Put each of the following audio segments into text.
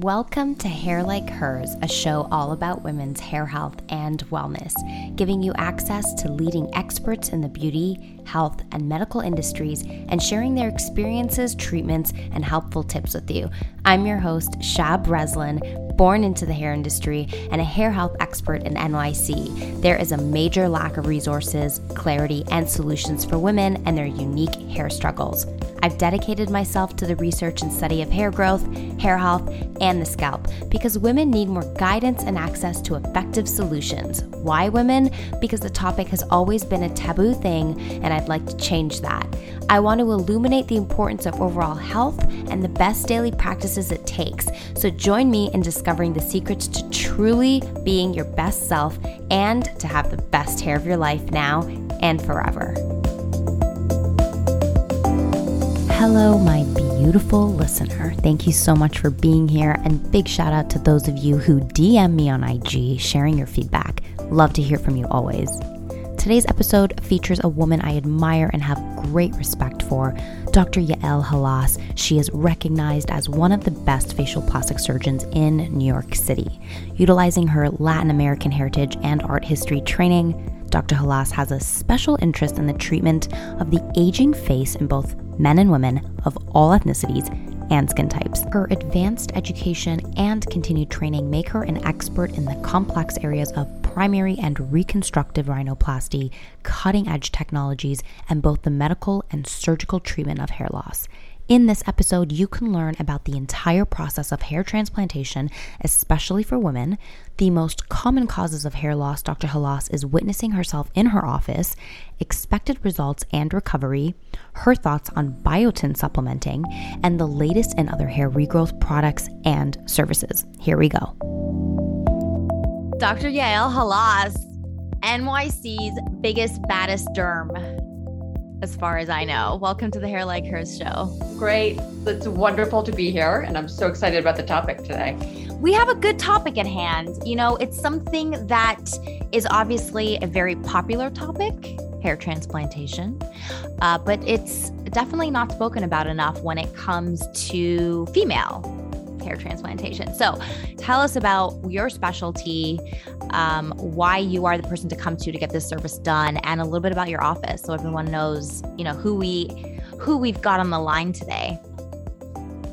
Welcome to Hair Like Hers, a show all about women's hair health and wellness, giving you access to leading experts in the beauty, health, and medical industries and sharing their experiences, treatments, and helpful tips with you. I'm your host, Shab Reslan, born into the hair industry and a hair health expert in NYC. There is a major lack of resources, clarity, and solutions for women and their unique hair struggles. I've dedicated myself to the research and study of hair growth, hair health, and the scalp because women need more guidance and access to effective solutions. Why women? Because the topic has always been a taboo thing, and I'd like to change that. I want to illuminate the importance of overall health and the best daily practices it takes. So join me in discovering the secrets to truly being your best self and to have the best hair of your life now and forever. Hello, my beautiful listener. Thank you so much for being here, and big shout out to those of you who DM me on IG sharing your feedback. Love to hear from you always. Today's episode features a woman I admire and have great respect for, Dr. Yael Halaas. She is recognized as one of the best facial plastic surgeons in New York City. Utilizing her Latin American heritage and art history training, Dr. Halaas has a special interest in the treatment of the aging face in both men and women of all ethnicities and skin types. Her advanced education and continued training make her an expert in the complex areas of primary and reconstructive rhinoplasty, cutting edge technologies, and both the medical and surgical treatment of hair loss. In this episode, you can learn about the entire process of hair transplantation, especially for women, the most common causes of hair loss Dr. Halaas is witnessing herself in her office, expected results and recovery, her thoughts on biotin supplementing, and the latest in other hair regrowth products and services. Here we go. Dr. Yael Halaas, NYC's biggest, baddest derm as far as I know. Welcome to the Hair Like Hers show. Great. It's wonderful to be here, and I'm so excited about the topic today. We have a good topic at hand. You know, it's something that is obviously a very popular topic hair transplantation, uh, but it's definitely not spoken about enough when it comes to female hair transplantation. So, tell us about your specialty, um, why you are the person to come to to get this service done, and a little bit about your office, so everyone knows, you know, who we who we've got on the line today.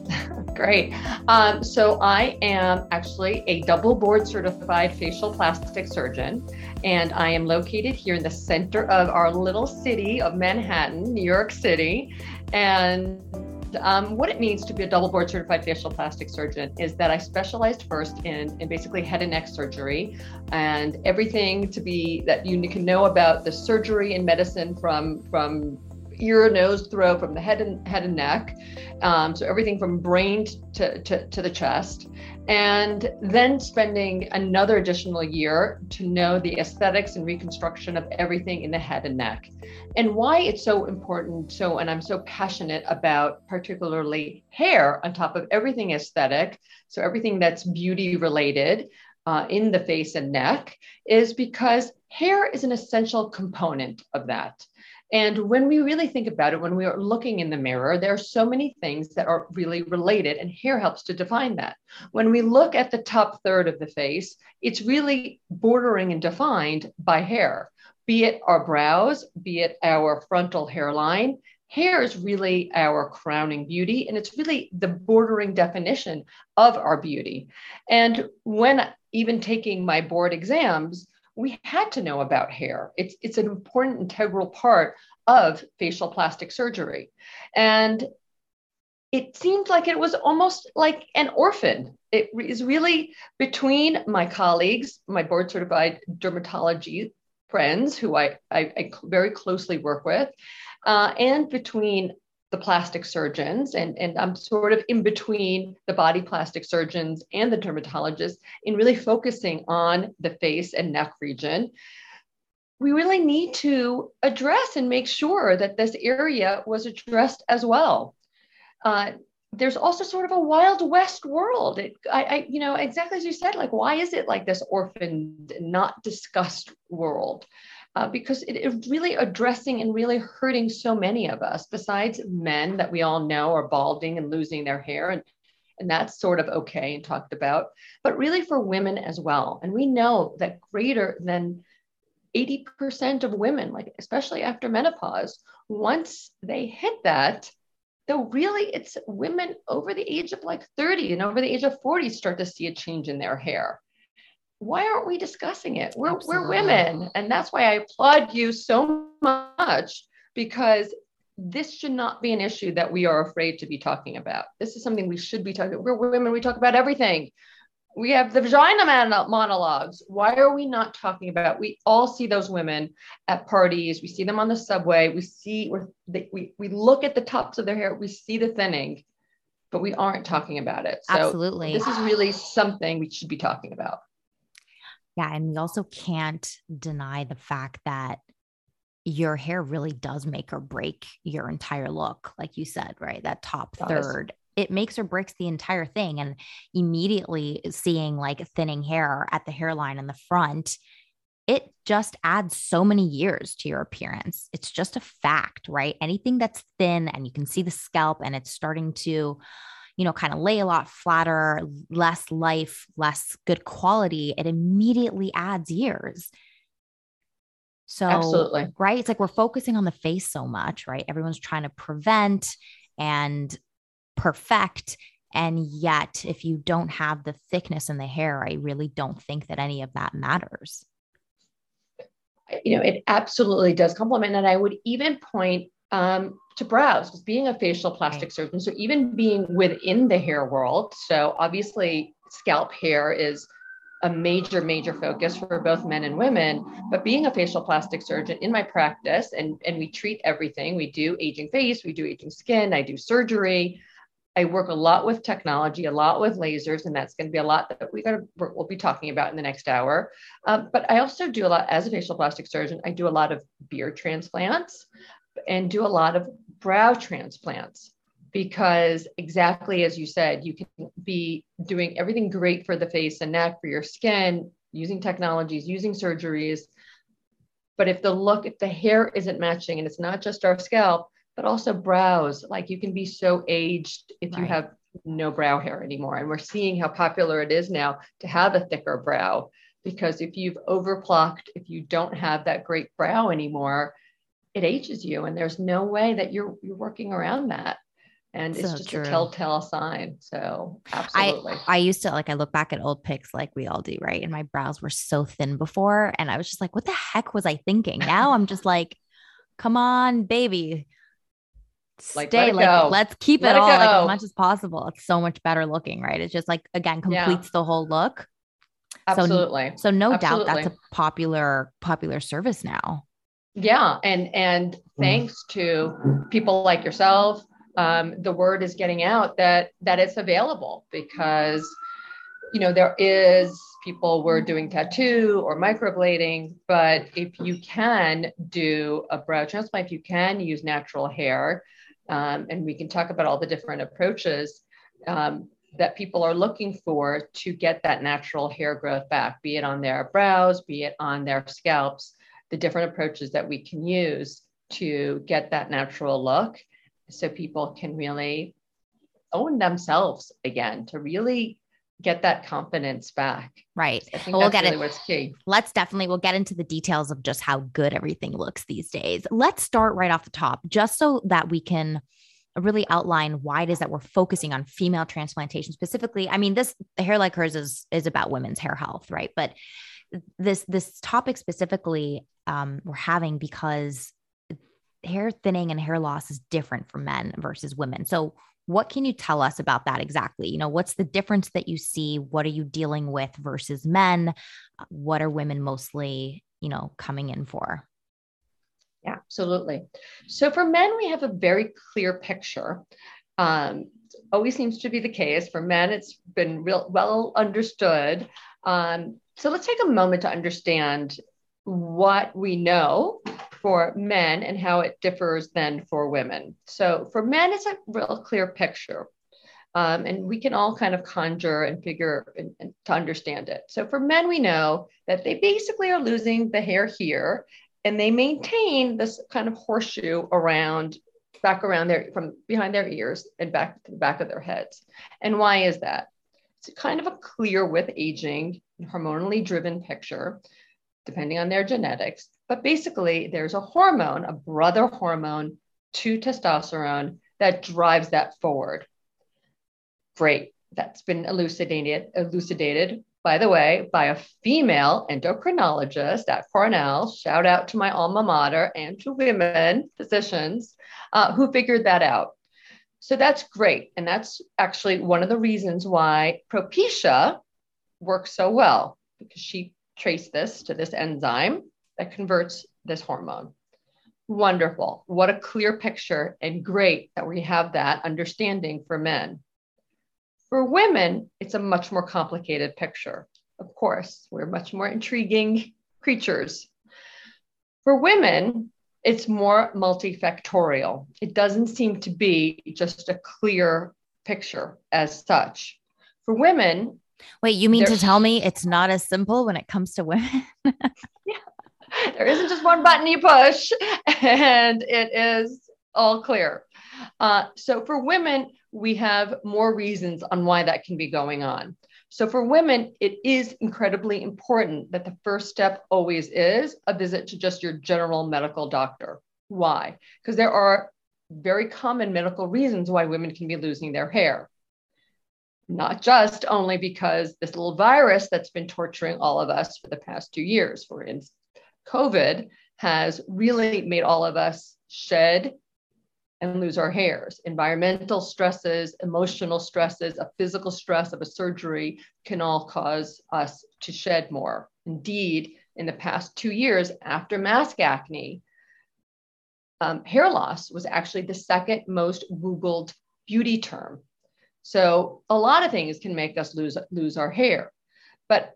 Great. Um, so I am actually a double board certified facial plastic surgeon, and I am located here in the center of our little city of Manhattan, New York City. And um, what it means to be a double board certified facial plastic surgeon is that I specialized first in, in basically head and neck surgery and everything to be that you can know about the surgery and medicine from from ear, nose, throat, from the head and head and neck. Um, so everything from brain to, to, to the chest. And then spending another additional year to know the aesthetics and reconstruction of everything in the head and neck. And why it's so important so and i'm so passionate about particularly hair on top of everything aesthetic so everything that's beauty related uh, in the face and neck is because hair is an essential component of that and when we really think about it, when we are looking in the mirror, there are so many things that are really related, and hair helps to define that. When we look at the top third of the face, it's really bordering and defined by hair, be it our brows, be it our frontal hairline. Hair is really our crowning beauty, and it's really the bordering definition of our beauty. And when even taking my board exams, we had to know about hair. It's, it's an important integral part of facial plastic surgery. And it seemed like it was almost like an orphan. It is really between my colleagues, my board certified dermatology friends, who I, I, I very closely work with, uh, and between the plastic surgeons, and, and I'm sort of in between the body plastic surgeons and the dermatologists in really focusing on the face and neck region. We really need to address and make sure that this area was addressed as well. Uh, there's also sort of a wild west world. It, I, I, you know, exactly as you said, like, why is it like this orphaned, not discussed world? Uh, because it is really addressing and really hurting so many of us, besides men that we all know are balding and losing their hair. And, and that's sort of okay and talked about, but really for women as well. And we know that greater than 80% of women, like especially after menopause, once they hit that, though really it's women over the age of like 30 and over the age of 40 start to see a change in their hair. Why aren't we discussing it? We're, we're women. And that's why I applaud you so much because this should not be an issue that we are afraid to be talking about. This is something we should be talking. About. We're women. We talk about everything. We have the vagina monologues. Why are we not talking about? We all see those women at parties. We see them on the subway. We see they, we we look at the tops of their hair. We see the thinning, but we aren't talking about it. So Absolutely, this is really something we should be talking about. Yeah, and we also can't deny the fact that your hair really does make or break your entire look, like you said, right? That top third. It makes or breaks the entire thing. And immediately seeing like thinning hair at the hairline in the front, it just adds so many years to your appearance. It's just a fact, right? Anything that's thin and you can see the scalp and it's starting to, you know, kind of lay a lot flatter, less life, less good quality, it immediately adds years. So, absolutely. Right. It's like we're focusing on the face so much, right? Everyone's trying to prevent and perfect. And yet, if you don't have the thickness in the hair, I really don't think that any of that matters. You know, it absolutely does complement. And I would even point um, to brows because being a facial plastic surgeon, so even being within the hair world, so obviously scalp hair is a major, major focus for both men and women. But being a facial plastic surgeon in my practice, and, and we treat everything we do aging face, we do aging skin, I do surgery. I work a lot with technology, a lot with lasers, and that's going to be a lot that we got to we'll be talking about in the next hour. Um, but I also do a lot as a facial plastic surgeon. I do a lot of beard transplants and do a lot of brow transplants because exactly as you said, you can be doing everything great for the face and neck, for your skin, using technologies, using surgeries. But if the look, if the hair isn't matching, and it's not just our scalp, but also brows, like you can be so aged if right. you have no brow hair anymore. And we're seeing how popular it is now to have a thicker brow because if you've overplucked, if you don't have that great brow anymore, it ages you. And there's no way that you're you're working around that and so it's just true. a telltale sign. So absolutely. I, I used to like I look back at old pics like we all do, right? And my brows were so thin before. And I was just like, what the heck was I thinking? Now I'm just like, come on, baby. Like, Stay let like go. let's keep let it all like as much as possible. It's so much better looking, right? It's just like again completes yeah. the whole look. Absolutely. So, so no Absolutely. doubt that's a popular popular service now. Yeah, and and thanks to people like yourself, um, the word is getting out that that it's available because you know there is people were doing tattoo or microblading but if you can do a brow transplant if you can use natural hair um, and we can talk about all the different approaches um, that people are looking for to get that natural hair growth back be it on their brows be it on their scalps the different approaches that we can use to get that natural look so people can really own themselves again to really get that confidence back. Right. I think well, get really it. what's key. Let's definitely we'll get into the details of just how good everything looks these days. Let's start right off the top, just so that we can really outline why it is that we're focusing on female transplantation specifically. I mean, this the hair like hers is is about women's hair health, right? But this this topic specifically um, we're having because hair thinning and hair loss is different for men versus women. So, what can you tell us about that exactly? You know, what's the difference that you see? What are you dealing with versus men? What are women mostly, you know, coming in for? Yeah, absolutely. So for men, we have a very clear picture. Um, always seems to be the case. For men, it's been real well understood. Um, so let's take a moment to understand what we know for men and how it differs then for women. So for men, it's a real clear picture. Um, and we can all kind of conjure and figure and, and to understand it. So for men, we know that they basically are losing the hair here and they maintain this kind of horseshoe around back around their from behind their ears and back to the back of their heads. And why is that? It's kind of a clear with aging, hormonally driven picture, depending on their genetics. But basically, there's a hormone, a brother hormone to testosterone that drives that forward. Great. That's been elucidated, elucidated, by the way, by a female endocrinologist at Cornell. Shout out to my alma mater and to women physicians uh, who figured that out. So that's great. And that's actually one of the reasons why Propecia works so well, because she traced this to this enzyme that converts this hormone. Wonderful. What a clear picture, and great that we have that understanding for men. For women, it's a much more complicated picture. Of course, we're much more intriguing creatures. For women, it's more multifactorial. It doesn't seem to be just a clear picture as such. For women, wait, you mean to tell me it's not as simple when it comes to women? yeah there isn't just one button you push and it is all clear. Uh, so for women, we have more reasons on why that can be going on. So for women, it is incredibly important that the first step always is a visit to just your general medical doctor. Why? Because there are very common medical reasons why women can be losing their hair. Not just only because this little virus that's been torturing all of us for the past two years, for instance, COVID has really made all of us shed and lose our hairs. Environmental stresses, emotional stresses, a physical stress of a surgery can all cause us to shed more. Indeed, in the past two years after mask acne, um, hair loss was actually the second most Googled beauty term. So a lot of things can make us lose, lose our hair. But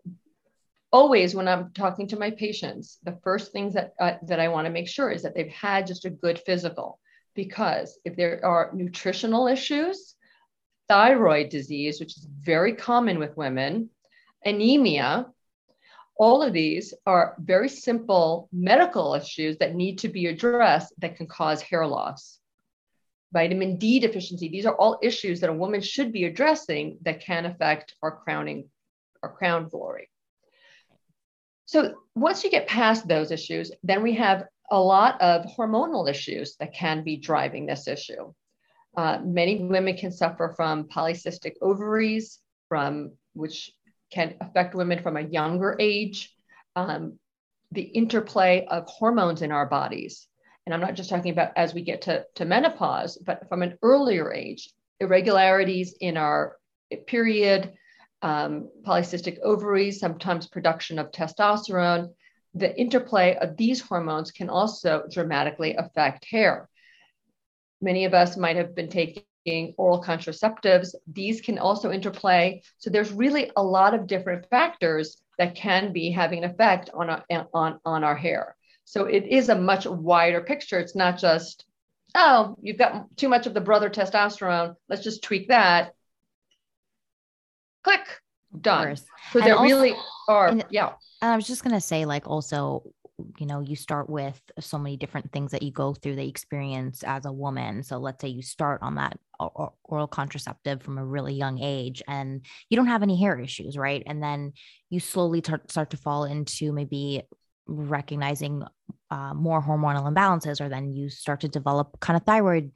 always when I'm talking to my patients, the first things that, uh, that I want to make sure is that they've had just a good physical. Because if there are nutritional issues, thyroid disease, which is very common with women, anemia, all of these are very simple medical issues that need to be addressed that can cause hair loss. Vitamin D deficiency, these are all issues that a woman should be addressing that can affect our crowning, our crown glory. So once you get past those issues, then we have a lot of hormonal issues that can be driving this issue. Uh, many women can suffer from polycystic ovaries, from which can affect women from a younger age. Um, the interplay of hormones in our bodies, and I'm not just talking about as we get to, to menopause, but from an earlier age, irregularities in our period, um, polycystic ovaries, sometimes production of testosterone. The interplay of these hormones can also dramatically affect hair. Many of us might have been taking oral contraceptives. These can also interplay. So there's really a lot of different factors that can be having an effect on our, on, on our hair. So it is a much wider picture. It's not just, oh, you've got too much of the brother testosterone. Let's just tweak that click, done. So there really are, and, yeah. I was just gonna say, like, also, you know, you start with so many different things that you go through, that experience as a woman. So let's say you start on that oral contraceptive from a really young age and you don't have any hair issues, right? And then you slowly t- start to fall into maybe recognizing uh, more hormonal imbalances, or then you start to develop kind of thyroid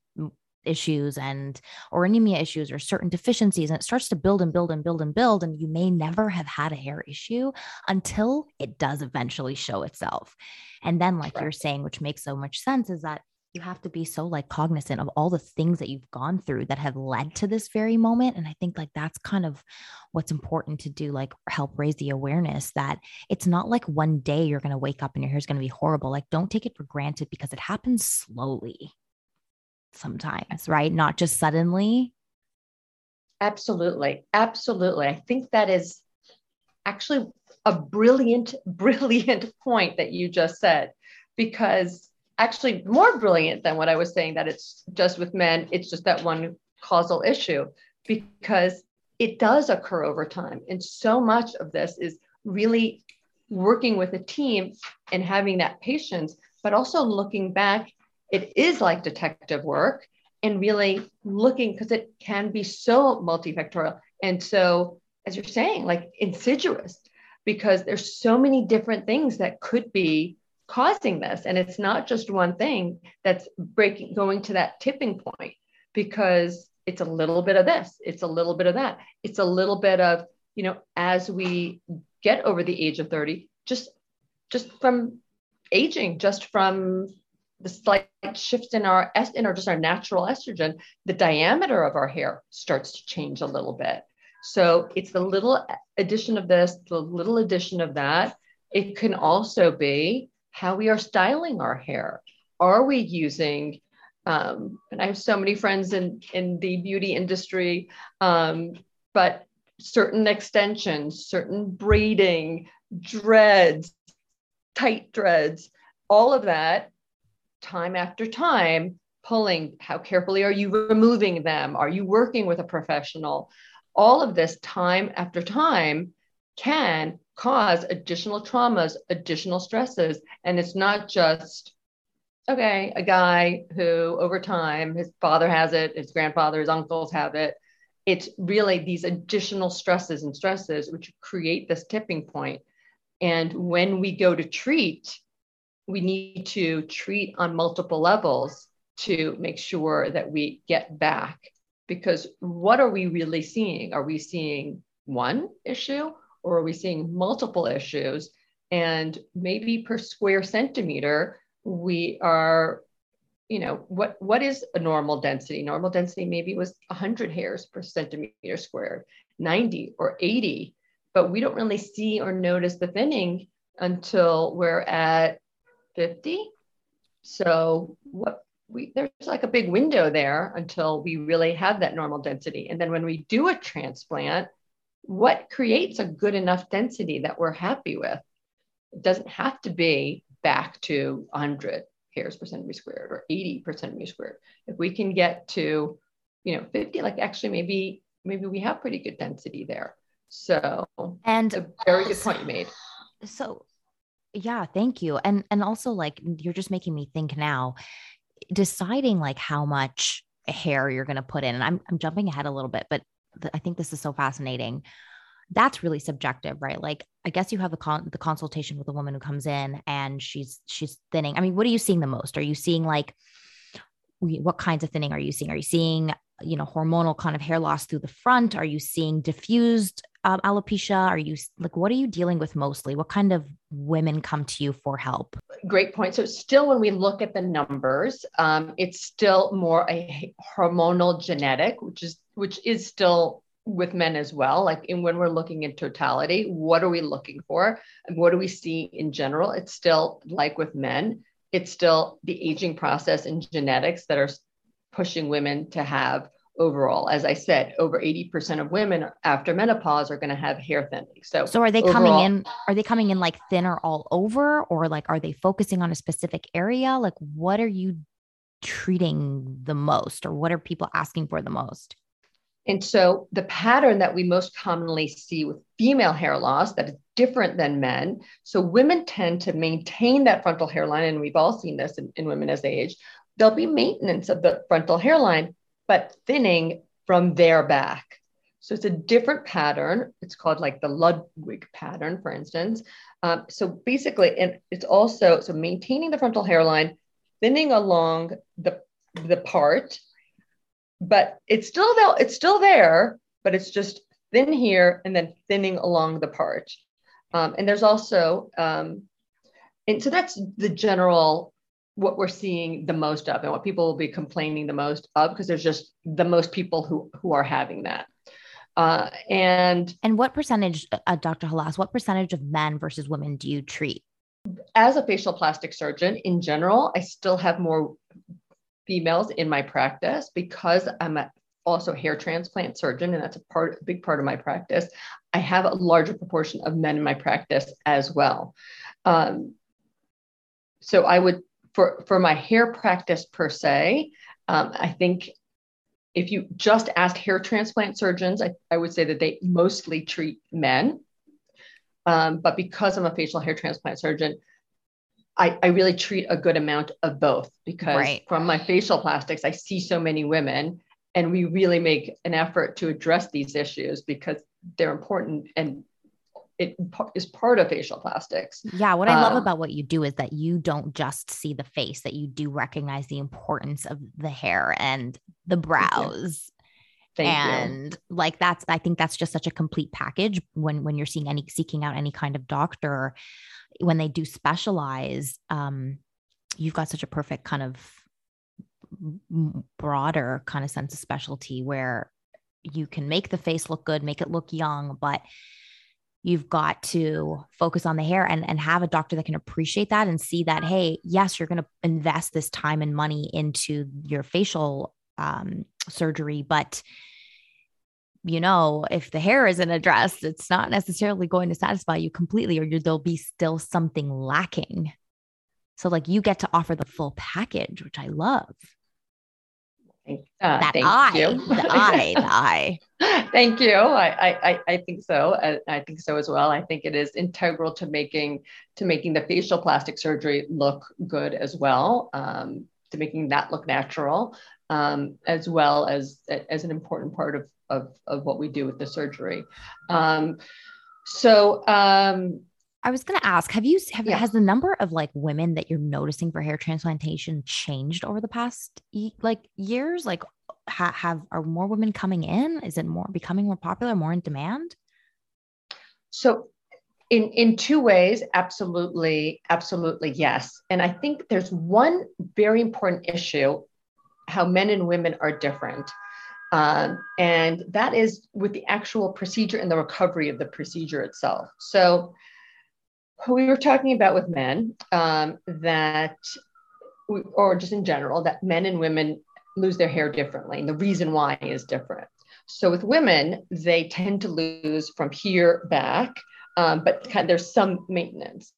issues and or anemia issues or certain deficiencies and it starts to build and build and build and build and you may never have had a hair issue until it does eventually show itself and then like right. you're saying which makes so much sense is that you have to be so like cognizant of all the things that you've gone through that have led to this very moment and i think like that's kind of what's important to do like help raise the awareness that it's not like one day you're going to wake up and your hair's going to be horrible like don't take it for granted because it happens slowly sometimes, right? Not just suddenly. Absolutely. Absolutely. I think that is actually a brilliant, brilliant point that you just said, because actually more brilliant than what I was saying that it's just with men, it's just that one causal issue, because it does occur over time. And so much of this is really working with a team and having that patience, but also looking back it is like detective work and really looking because it can be so multifactorial and so as you're saying like insidious because there's so many different things that could be causing this. And it's not just one thing that's breaking going to that tipping point because it's a little bit of this it's a little bit of that it's a little bit of you know as we get over the age of 30 just just from aging just from the slight shift in our in our just our natural estrogen the diameter of our hair starts to change a little bit. So it's the little addition of this the little addition of that. It can also be how we are styling our hair. Are we using um, and I have so many friends in in the beauty industry, um, but certain extensions, certain braiding, dreads, tight dreads, all of that, time after time, pulling. How carefully are you removing them? Are you working with a professional? All of this, time after time, can cause additional traumas, additional stresses, and it's not just okay, a guy who over time, his father has it, his grandfather, his uncles have it. It's really these additional stresses and stresses which create this tipping point. And when we go to treat, we need to treat on multiple levels to make sure that we get back. Because what are we really seeing? Are we seeing one issue or are we seeing multiple issues? And maybe per square centimeter, we are you know what what is a normal density normal density maybe was 100 hairs per centimeter squared 90 or 80 but we don't really see or notice the thinning until we're at 50 so what we there's like a big window there until we really have that normal density and then when we do a transplant what creates a good enough density that we're happy with it doesn't have to be back to 100 hairs per centimeter squared or 80 per centimeter squared. If we can get to, you know, 50, like actually maybe maybe we have pretty good density there. So and a very good point you made. So yeah, thank you. And and also like you're just making me think now, deciding like how much hair you're going to put in. And I'm I'm jumping ahead a little bit, but th- I think this is so fascinating that's really subjective, right? Like I guess you have the con- the consultation with a woman who comes in and she's she's thinning. I mean, what are you seeing the most? Are you seeing like what kinds of thinning are you seeing? Are you seeing you know hormonal kind of hair loss through the front? Are you seeing diffused um, alopecia? Are you like what are you dealing with mostly? What kind of women come to you for help? Great point. So still, when we look at the numbers, um, it's still more a hormonal genetic, which is which is still with men as well like in when we're looking in totality what are we looking for and what do we see in general it's still like with men it's still the aging process and genetics that are pushing women to have overall as i said over 80% of women after menopause are going to have hair thinning so so are they overall, coming in are they coming in like thinner all over or like are they focusing on a specific area like what are you treating the most or what are people asking for the most and so the pattern that we most commonly see with female hair loss that is different than men. So women tend to maintain that frontal hairline, and we've all seen this in, in women as they age. There'll be maintenance of the frontal hairline, but thinning from their back. So it's a different pattern. It's called like the Ludwig pattern, for instance. Um, so basically, and it's also so maintaining the frontal hairline, thinning along the the part but it's still there, it's still there, but it's just thin here and then thinning along the part. Um, and there's also, um, and so that's the general what we're seeing the most of and what people will be complaining the most of because there's just the most people who who are having that. Uh, and and what percentage, uh, Dr. Halaas, what percentage of men versus women do you treat? As a facial plastic surgeon in general, I still have more females in my practice because I'm a, also a hair transplant surgeon, and that's a part, a big part of my practice. I have a larger proportion of men in my practice as well. Um, so I would, for for my hair practice per se, um, I think if you just asked hair transplant surgeons, I, I would say that they mostly treat men. Um, but because I'm a facial hair transplant surgeon, I, I really treat a good amount of both because right. from my facial plastics, I see so many women and we really make an effort to address these issues because they're important and it is part of facial plastics. Yeah, what I love um, about what you do is that you don't just see the face, that you do recognize the importance of the hair and the brows. Thank and you. like that's I think that's just such a complete package when when you're seeing any seeking out any kind of doctor when they do specialize um you've got such a perfect kind of broader kind of sense of specialty where you can make the face look good, make it look young, but you've got to focus on the hair and, and have a doctor that can appreciate that and see that, hey, yes, you're going to invest this time and money into your facial um, surgery, but you know, if the hair isn't addressed, it's not necessarily going to satisfy you completely, or there'll be still something lacking. So, like, you get to offer the full package, which I love. Uh, that eye, you. the eye, the eye. Thank you. I, I, I think so. I, I, think so as well. I think it is integral to making to making the facial plastic surgery look good as well, um, to making that look natural, um, as well as as an important part of of, of what we do with the surgery. Um, so um, I was going to ask, have you, have, yeah. has the number of like women that you're noticing for hair transplantation changed over the past like years? Like ha- have, are more women coming in? Is it more becoming more popular, more in demand? So in, in two ways, absolutely, absolutely yes. And I think there's one very important issue, how men and women are different. Um, and that is with the actual procedure and the recovery of the procedure itself. So we were talking about with men um, that, we, or just in general, that men and women lose their hair differently. And the reason why is different. So with women, they tend to lose from here back, um, but kind of, there's some maintenance.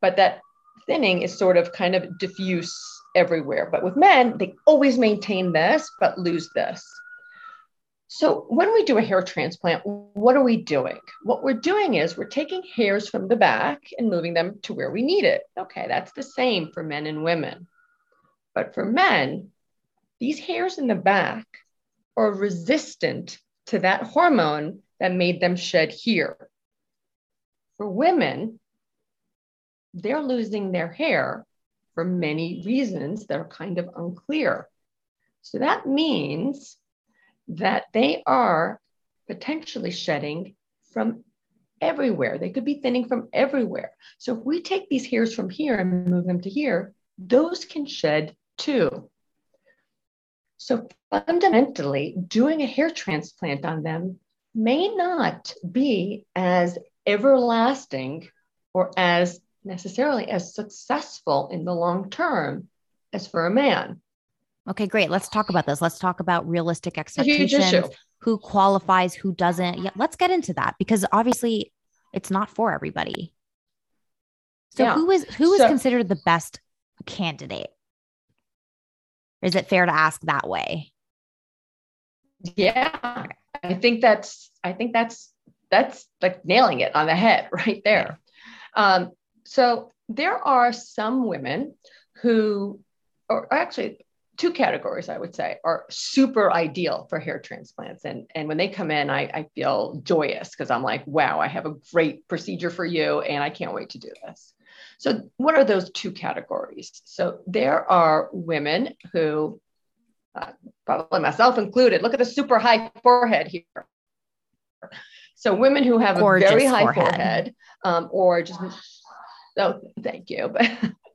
But that thinning is sort of kind of diffuse everywhere. But with men, they always maintain this, but lose this. So when we do a hair transplant, what are we doing? What we're doing is we're taking hairs from the back and moving them to where we need it. Okay, that's the same for men and women. But for men, these hairs in the back are resistant to that hormone that made them shed here. For women, they're losing their hair for many reasons that are kind of unclear. So that means that they are potentially shedding from everywhere. They could be thinning from everywhere. So if we take these hairs from here and move them to here, those can shed too. So fundamentally, doing a hair transplant on them may not be as everlasting or as necessarily as successful in the long term as for a man. Okay, great. Let's talk about this. Let's talk about realistic expectations. Who qualifies, who doesn't. Yeah, let's get into that because obviously it's not for everybody. So yeah. who is who is so, considered the best candidate? Is it fair to ask that way? Yeah. I think that's I think that's that's like nailing it on the head right there. Um, so there are some women who or actually two categories I would say are super ideal for hair transplants. And, and when they come in, I, I feel joyous because I'm like, wow, I have a great procedure for you and I can't wait to do this. So, what are those two categories? So, there are women who, uh, probably myself included, look at the super high forehead here. So, women who have Gorgeous a very high forehead, forehead um, or just, oh, thank you. But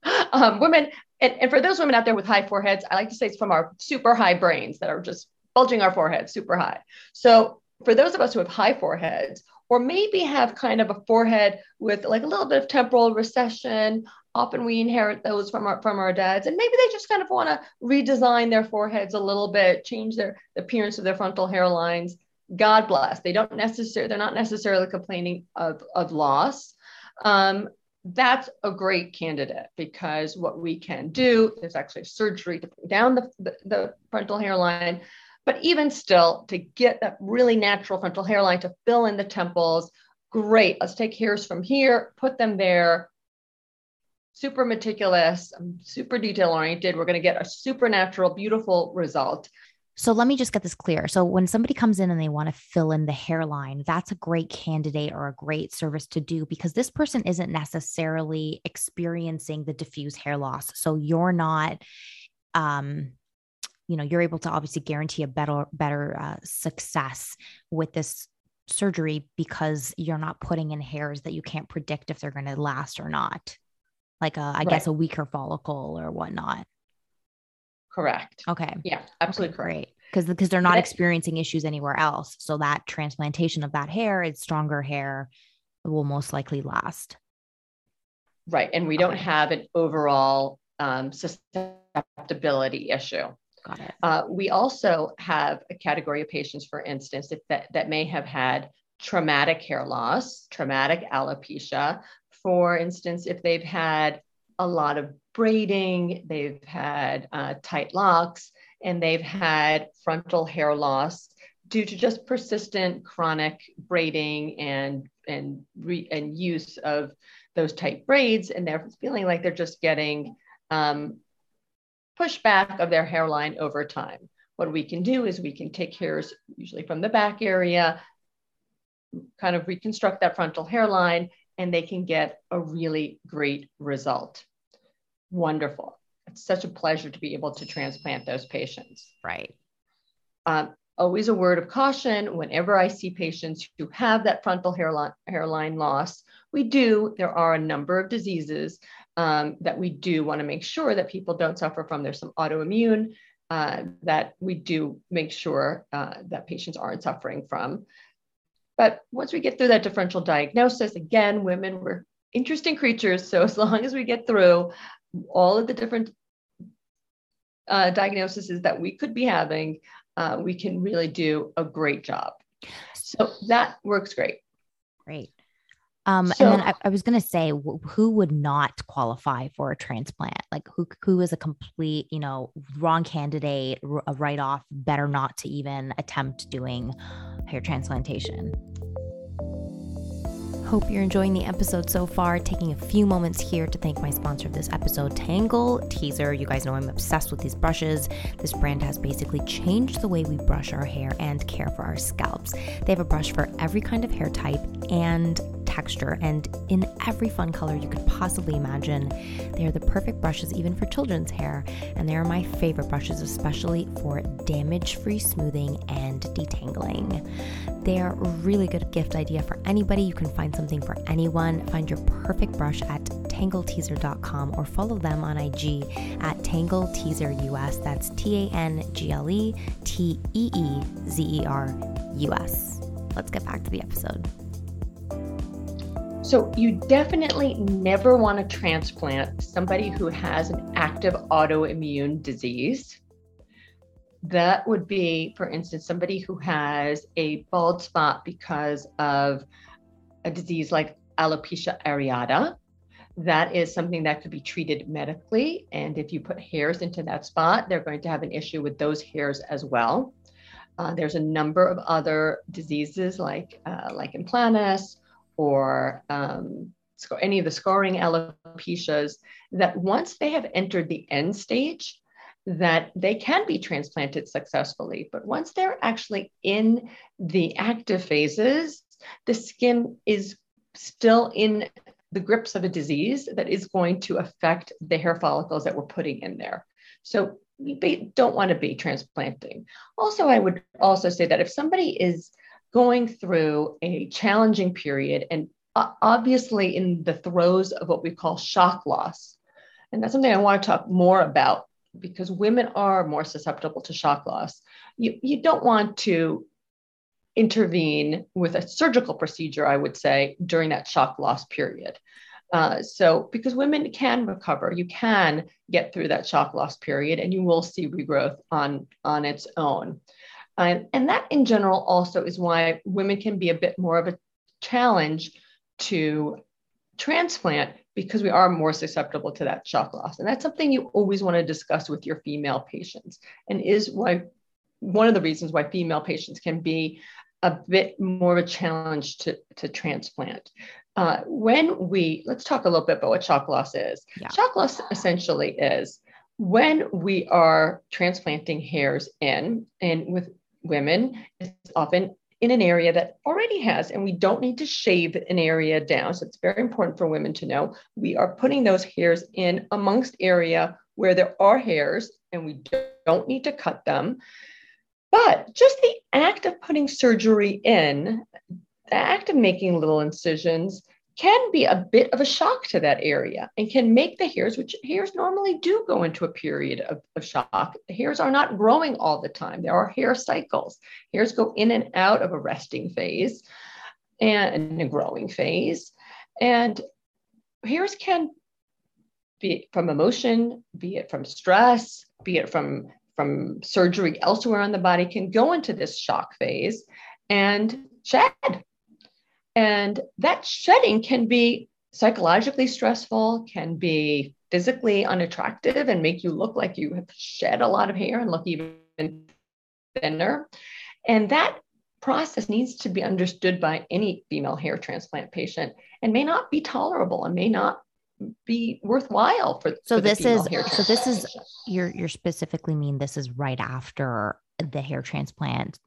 um, women and, and for those women out there with high foreheads, I like to say it's from our super high brains that are just bulging our foreheads super high. So for those of us who have high foreheads, or maybe have kind of a forehead with like a little bit of temporal recession, often we inherit those from our from our dads, and maybe they just kind of want to redesign their foreheads a little bit, change their the appearance of their frontal hairlines. God bless. They don't necessarily they're not necessarily complaining of of loss. Um, that's a great candidate because what we can do is actually surgery to bring down the, the, the, frontal hairline. But even still, to get that really natural frontal hairline to fill in the temples, great. Let's take hairs from here, put them there. super meticulous, I'm super detail oriented. We're going to get a supernatural, beautiful result. So let me just get this clear. So when somebody comes in and they want to fill in the hairline, that's a great candidate or a great service to do because this person isn't necessarily experiencing the diffuse hair loss. So you're not um you know, you're able to obviously guarantee a better better uh, success with this surgery because you're not putting in hairs that you can't predict if they're going to last or not. Like a, I right. guess a weaker follicle or whatnot. Correct. Okay. Yeah, absolutely okay, correct. Because because they're not experiencing issues anywhere else, so that transplantation of that hair, it's stronger hair, will most likely last. Right, and we okay. don't have an overall um, susceptibility issue. Got it. Uh, we also have a category of patients, for instance, that, that may have had traumatic hair loss, traumatic alopecia. For instance, if they've had a lot of braiding, they've had uh, tight locks, and they've had frontal hair loss due to just persistent chronic braiding and and re, and use of those tight braids, and they're feeling like they're just getting um, pushback of their hairline over time. What we can do is we can take hairs, usually from the back area, kind of reconstruct that frontal hairline, and they can get a really great result wonderful. It's such a pleasure to be able to transplant those patients. Right. Um, always a word of caution whenever I see patients who have that frontal hairline, hairline loss. We do, there are a number of diseases um, that we do want to make sure that people don't suffer from. There's some autoimmune uh, that we do make sure uh, that patients aren't suffering from. But once we get through that differential diagnosis, again, women, we're interesting creatures. So as long as we get through, all of the different uh, diagnoses that we could be having, uh, we can really do a great job. So that works great. Great. Um, so, and then I, I was going to say, who would not qualify for a transplant? Like who, who is a complete, you know, wrong candidate, a write off, better not to even attempt doing hair transplantation? Hope you're enjoying the episode so far. Taking a few moments here to thank my sponsor of this episode, Tangle Teezer. You guys know I'm obsessed with these brushes. This brand has basically changed the way we brush our hair and care for our scalps. They have a brush for every kind of hair type and texture and in every fun color you could possibly imagine. They are the perfect brushes even for children's hair, and they are my favorite brushes, especially for damage free smoothing and detangling. They are a really good gift idea for anybody. You can find something for anyone. Find your perfect brush at tangleteezer.com or follow them on IG at tangleteezerus. That's T A N G L E T E E Z E R U S. Let's get back to the episode. So, you definitely never want to transplant somebody who has an active autoimmune disease. That would be, for instance, somebody who has a bald spot because of a disease like alopecia areata. That is something that could be treated medically. And if you put hairs into that spot, they're going to have an issue with those hairs as well. Uh, there's a number of other diseases like uh, lichen planus or um, any of the scarring alopecias that once they have entered the end stage, that they can be transplanted successfully. But once they're actually in the active phases, the skin is still in the grips of a disease that is going to affect the hair follicles that we're putting in there. So we don't want to be transplanting. Also, I would also say that if somebody is going through a challenging period and obviously in the throes of what we call shock loss. And that's something I want to talk more about because women are more susceptible to shock loss. You, you don't want to intervene with a surgical procedure, I would say, during that shock loss period. Uh, so, because women can recover, you can get through that shock loss period and you will see regrowth on, on its own. And, and that in general also is why women can be a bit more of a challenge to transplant because we are more susceptible to that shock loss. And that's something you always want to discuss with your female patients and is why one of the reasons why female patients can be a bit more of a challenge to, to transplant. Uh, when we, let's talk a little bit about what shock loss is. Yeah. Shock loss essentially is when we are transplanting hairs in, and with women, is often in an area that already has, and we don't need to shave an area down. So it's very important for women to know we are putting those hairs in amongst area where there are hairs and we don't need to cut them. But just the act of putting surgery in, the act of making little incisions can be a bit of a shock to that area and can make the hairs, which hairs normally do go into a period of, of shock. Hairs are not growing all the time. There are hair cycles. Hairs go in and out of a resting phase and a growing phase. And hairs can be from emotion, be it from stress, be it from from surgery elsewhere on the body can go into this shock phase and shed. And that shedding can be psychologically stressful, can be physically unattractive and make you look like you have shed a lot of hair and look even thinner. And that process needs to be understood by any female hair transplant patient and may not be tolerable and may not be worthwhile for so for this is so this is you're you're specifically mean this is right after the hair transplant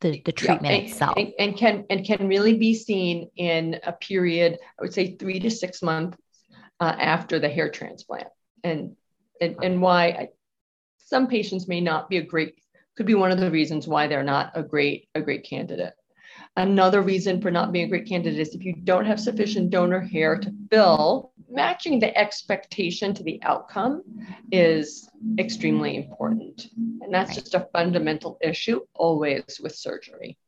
the, the treatment yeah, and, itself. and, and, can and can really be seen in a period i would say three to six months uh, after the hair transplant. And and, and why I, some patients may not be a great could be one of the reasons why they're not a great a great candidate Another reason for not being a great candidate is if you don't have sufficient donor hair to fill, matching the expectation to the outcome is extremely important. And that's just a fundamental issue always with surgery.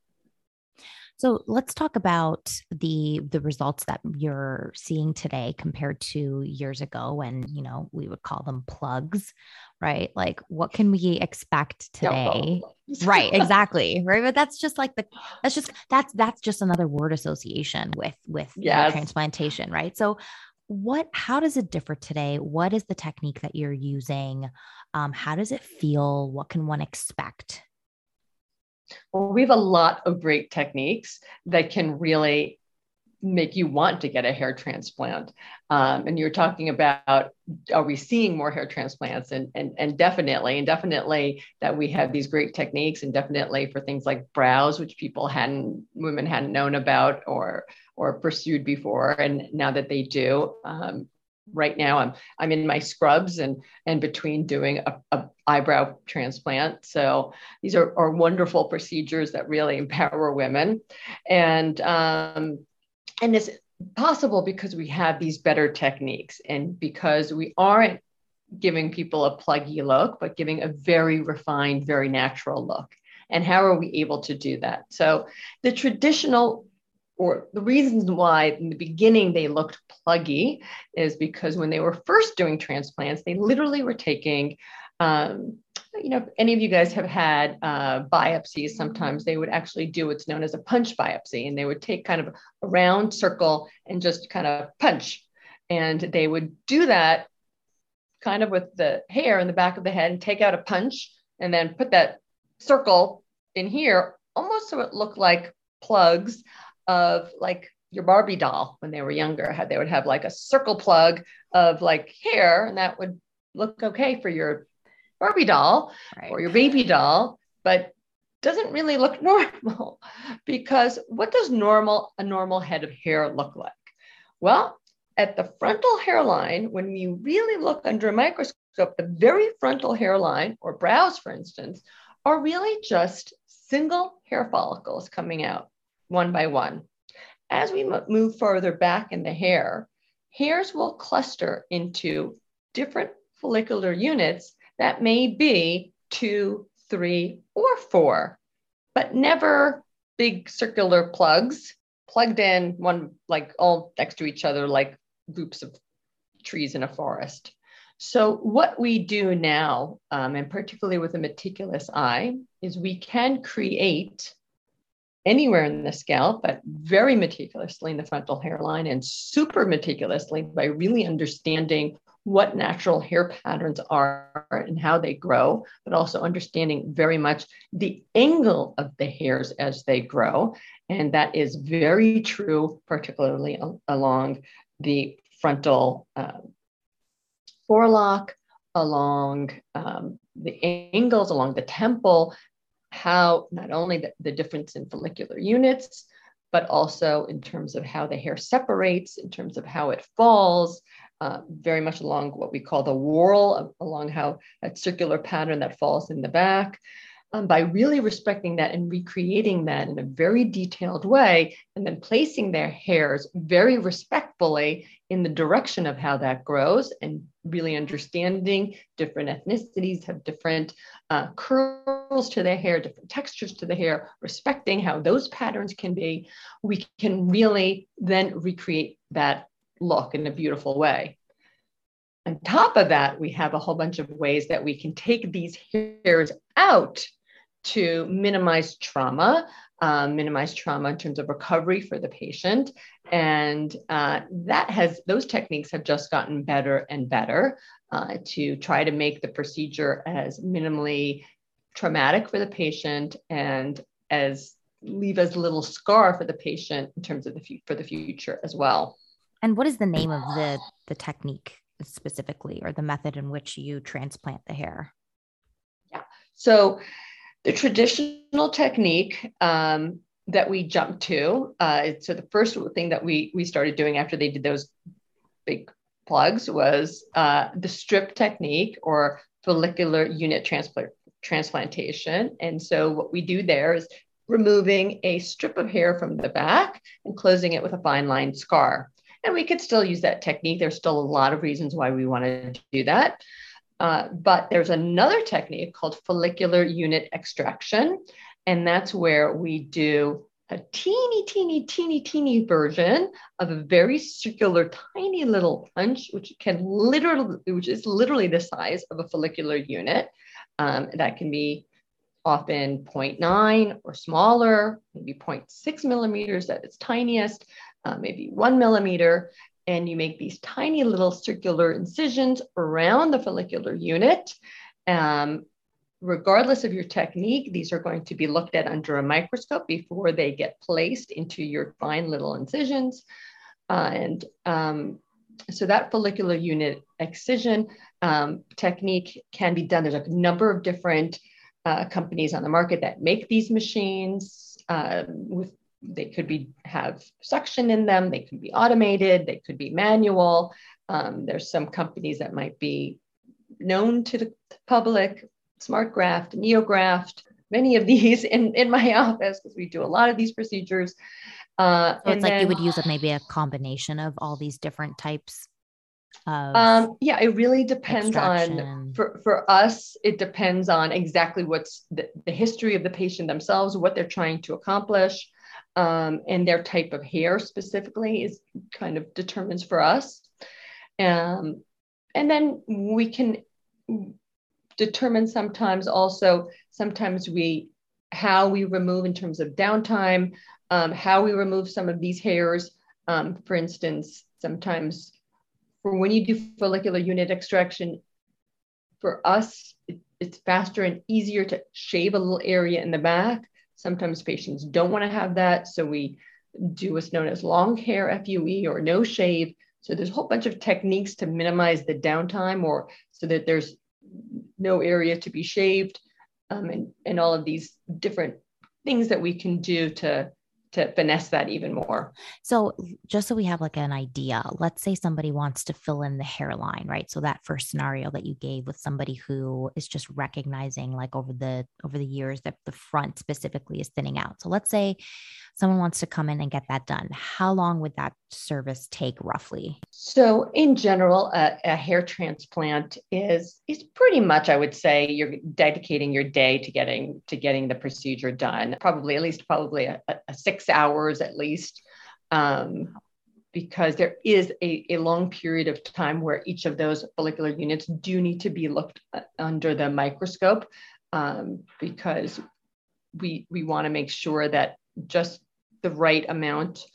So let's talk about the the results that you're seeing today compared to years ago when, you know, we would call them plugs, right? Like what can we expect today? right, exactly. Right. But that's just like the that's just that's that's just another word association with with yes. transplantation, right? So what how does it differ today? What is the technique that you're using? Um, how does it feel? What can one expect? Well, we have a lot of great techniques that can really make you want to get a hair transplant. Um, and you're talking about are we seeing more hair transplants? And, and, and definitely, and definitely that we have these great techniques, and definitely for things like brows, which people hadn't, women hadn't known about or or pursued before, and now that they do, um, right now i'm i'm in my scrubs and and between doing a, a eyebrow transplant so these are, are wonderful procedures that really empower women and um and it's possible because we have these better techniques and because we aren't giving people a pluggy look but giving a very refined very natural look. And how are we able to do that? So the traditional or the reasons why in the beginning they looked pluggy is because when they were first doing transplants, they literally were taking, um, you know, if any of you guys have had uh, biopsies, sometimes they would actually do what's known as a punch biopsy, and they would take kind of a round circle and just kind of punch. And they would do that kind of with the hair in the back of the head and take out a punch and then put that circle in here almost so it looked like plugs of like your Barbie doll when they were younger. How they would have like a circle plug of like hair, and that would look okay for your Barbie doll right. or your baby doll, but doesn't really look normal because what does normal a normal head of hair look like? Well, at the frontal hairline, when you really look under a microscope, the very frontal hairline or brows, for instance, are really just single hair follicles coming out one by one. As we move further back in the hair, hairs will cluster into different follicular units that may be two, three, or four, but never big circular plugs plugged in one like all next to each other like groups of trees in a forest. So what we do now, um, and particularly with a meticulous eye, is we can create anywhere in the scalp, but very meticulously in the frontal hairline and super meticulously by really understanding what natural hair patterns are and how they grow, but also understanding very much the angle of the hairs as they grow. And that is very true, particularly along the frontal uh, forelock, along um, the angles, along the temple, how not only the, the difference in follicular units, but also in terms of how the hair separates, in terms of how it falls, uh, very much along what we call the whorl, along how that circular pattern that falls in the back um, by really respecting that and recreating that in a very detailed way, and then placing their hairs very respectfully in the direction of how that grows, and really understanding different ethnicities have different uh, curls to their hair, different textures to the hair, respecting how those patterns can be, we can really then recreate that look in a beautiful way. On top of that, we have a whole bunch of ways that we can take these hairs out to minimize trauma, um, minimize trauma in terms of recovery for the patient. And uh, that has, those techniques have just gotten better and better uh, to try to make the procedure as minimally traumatic for the patient and as leave as little scar for the patient in terms of the for the future as well. And what is the name of the the technique specifically, or the method in which you transplant the hair? Yeah. So the traditional technique um, that we jumped to, uh, so the first thing that we we started doing after they did those big plugs was uh, the strip technique or follicular unit transplant transplantation. And so what we do there is removing a strip of hair from the back and closing it with a fine line scar. And we could still use that technique. There's still a lot of reasons why we want to do that. Uh, but there's another technique called follicular unit extraction. And that's where we do a teeny, teeny, teeny, teeny version of a very circular, tiny little punch, which can literally, which is literally the size of a follicular unit. Um, that can be often 0.9 or smaller, maybe 0.6 millimeters at its tiniest, uh, maybe one millimeter and you make these tiny little circular incisions around the follicular unit. Um, regardless of your technique, these are going to be looked at under a microscope before they get placed into your fine little incisions. Uh, and um, so that follicular unit excision um, technique can be done. There's a number of different uh, companies on the market that make these machines uh, with they could be have suction in them they could be automated they could be manual. Um, there's some companies that might be known to the public smartgraft neograft many of these in, in my office because we do a lot of these procedures. Uh, so it's like then, you would use a, maybe a combination of all these different types um, yeah, it really depends on for, for us, it depends on exactly what's the, the history of the patient themselves, what they're trying to accomplish um, and their type of hair specifically is kind of determines for us. Um, and then we can determine sometimes also, sometimes we, how we remove in terms of downtime, um, how we remove some of these hairs. Um, for instance, sometimes for when you do follicular unit extraction, for us, it, it's faster and easier to shave a little area in the back Sometimes patients don't want to have that. So we do what's known as long hair FUE or no shave. So there's a whole bunch of techniques to minimize the downtime or so that there's no area to be shaved um, and, and all of these different things that we can do to to finesse that even more. So, just so we have like an idea, let's say somebody wants to fill in the hairline, right? So that first scenario that you gave with somebody who is just recognizing like over the over the years that the front specifically is thinning out. So let's say someone wants to come in and get that done. How long would that service take roughly? So, in general, a, a hair transplant is is pretty much, I would say, you're dedicating your day to getting to getting the procedure done. Probably at least probably a, a six hours at least. Um, because there is a, a long period of time where each of those follicular units do need to be looked under the microscope um, because we we want to make sure that just the right amount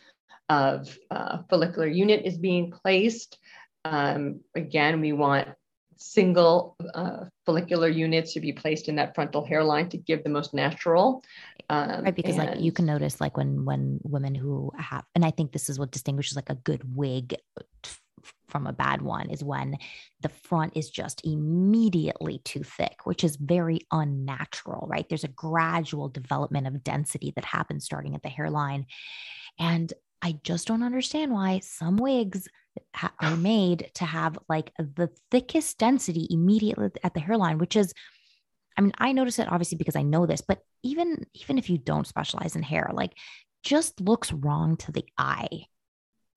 of uh, follicular unit is being placed Um, again, we want single uh, follicular units to be placed in that frontal hairline to give the most natural. Um, right, because and, like you can notice, like when when women who have, and I think this is what distinguishes like a good wig from a bad one is when the front is just immediately too thick, which is very unnatural, right? There's a gradual development of density that happens starting at the hairline. And I just don't understand why some wigs ha- are made to have like the thickest density immediately at the hairline, which is I mean, I notice it obviously because I know this, but even even if you don't specialize in hair, like just looks wrong to the eye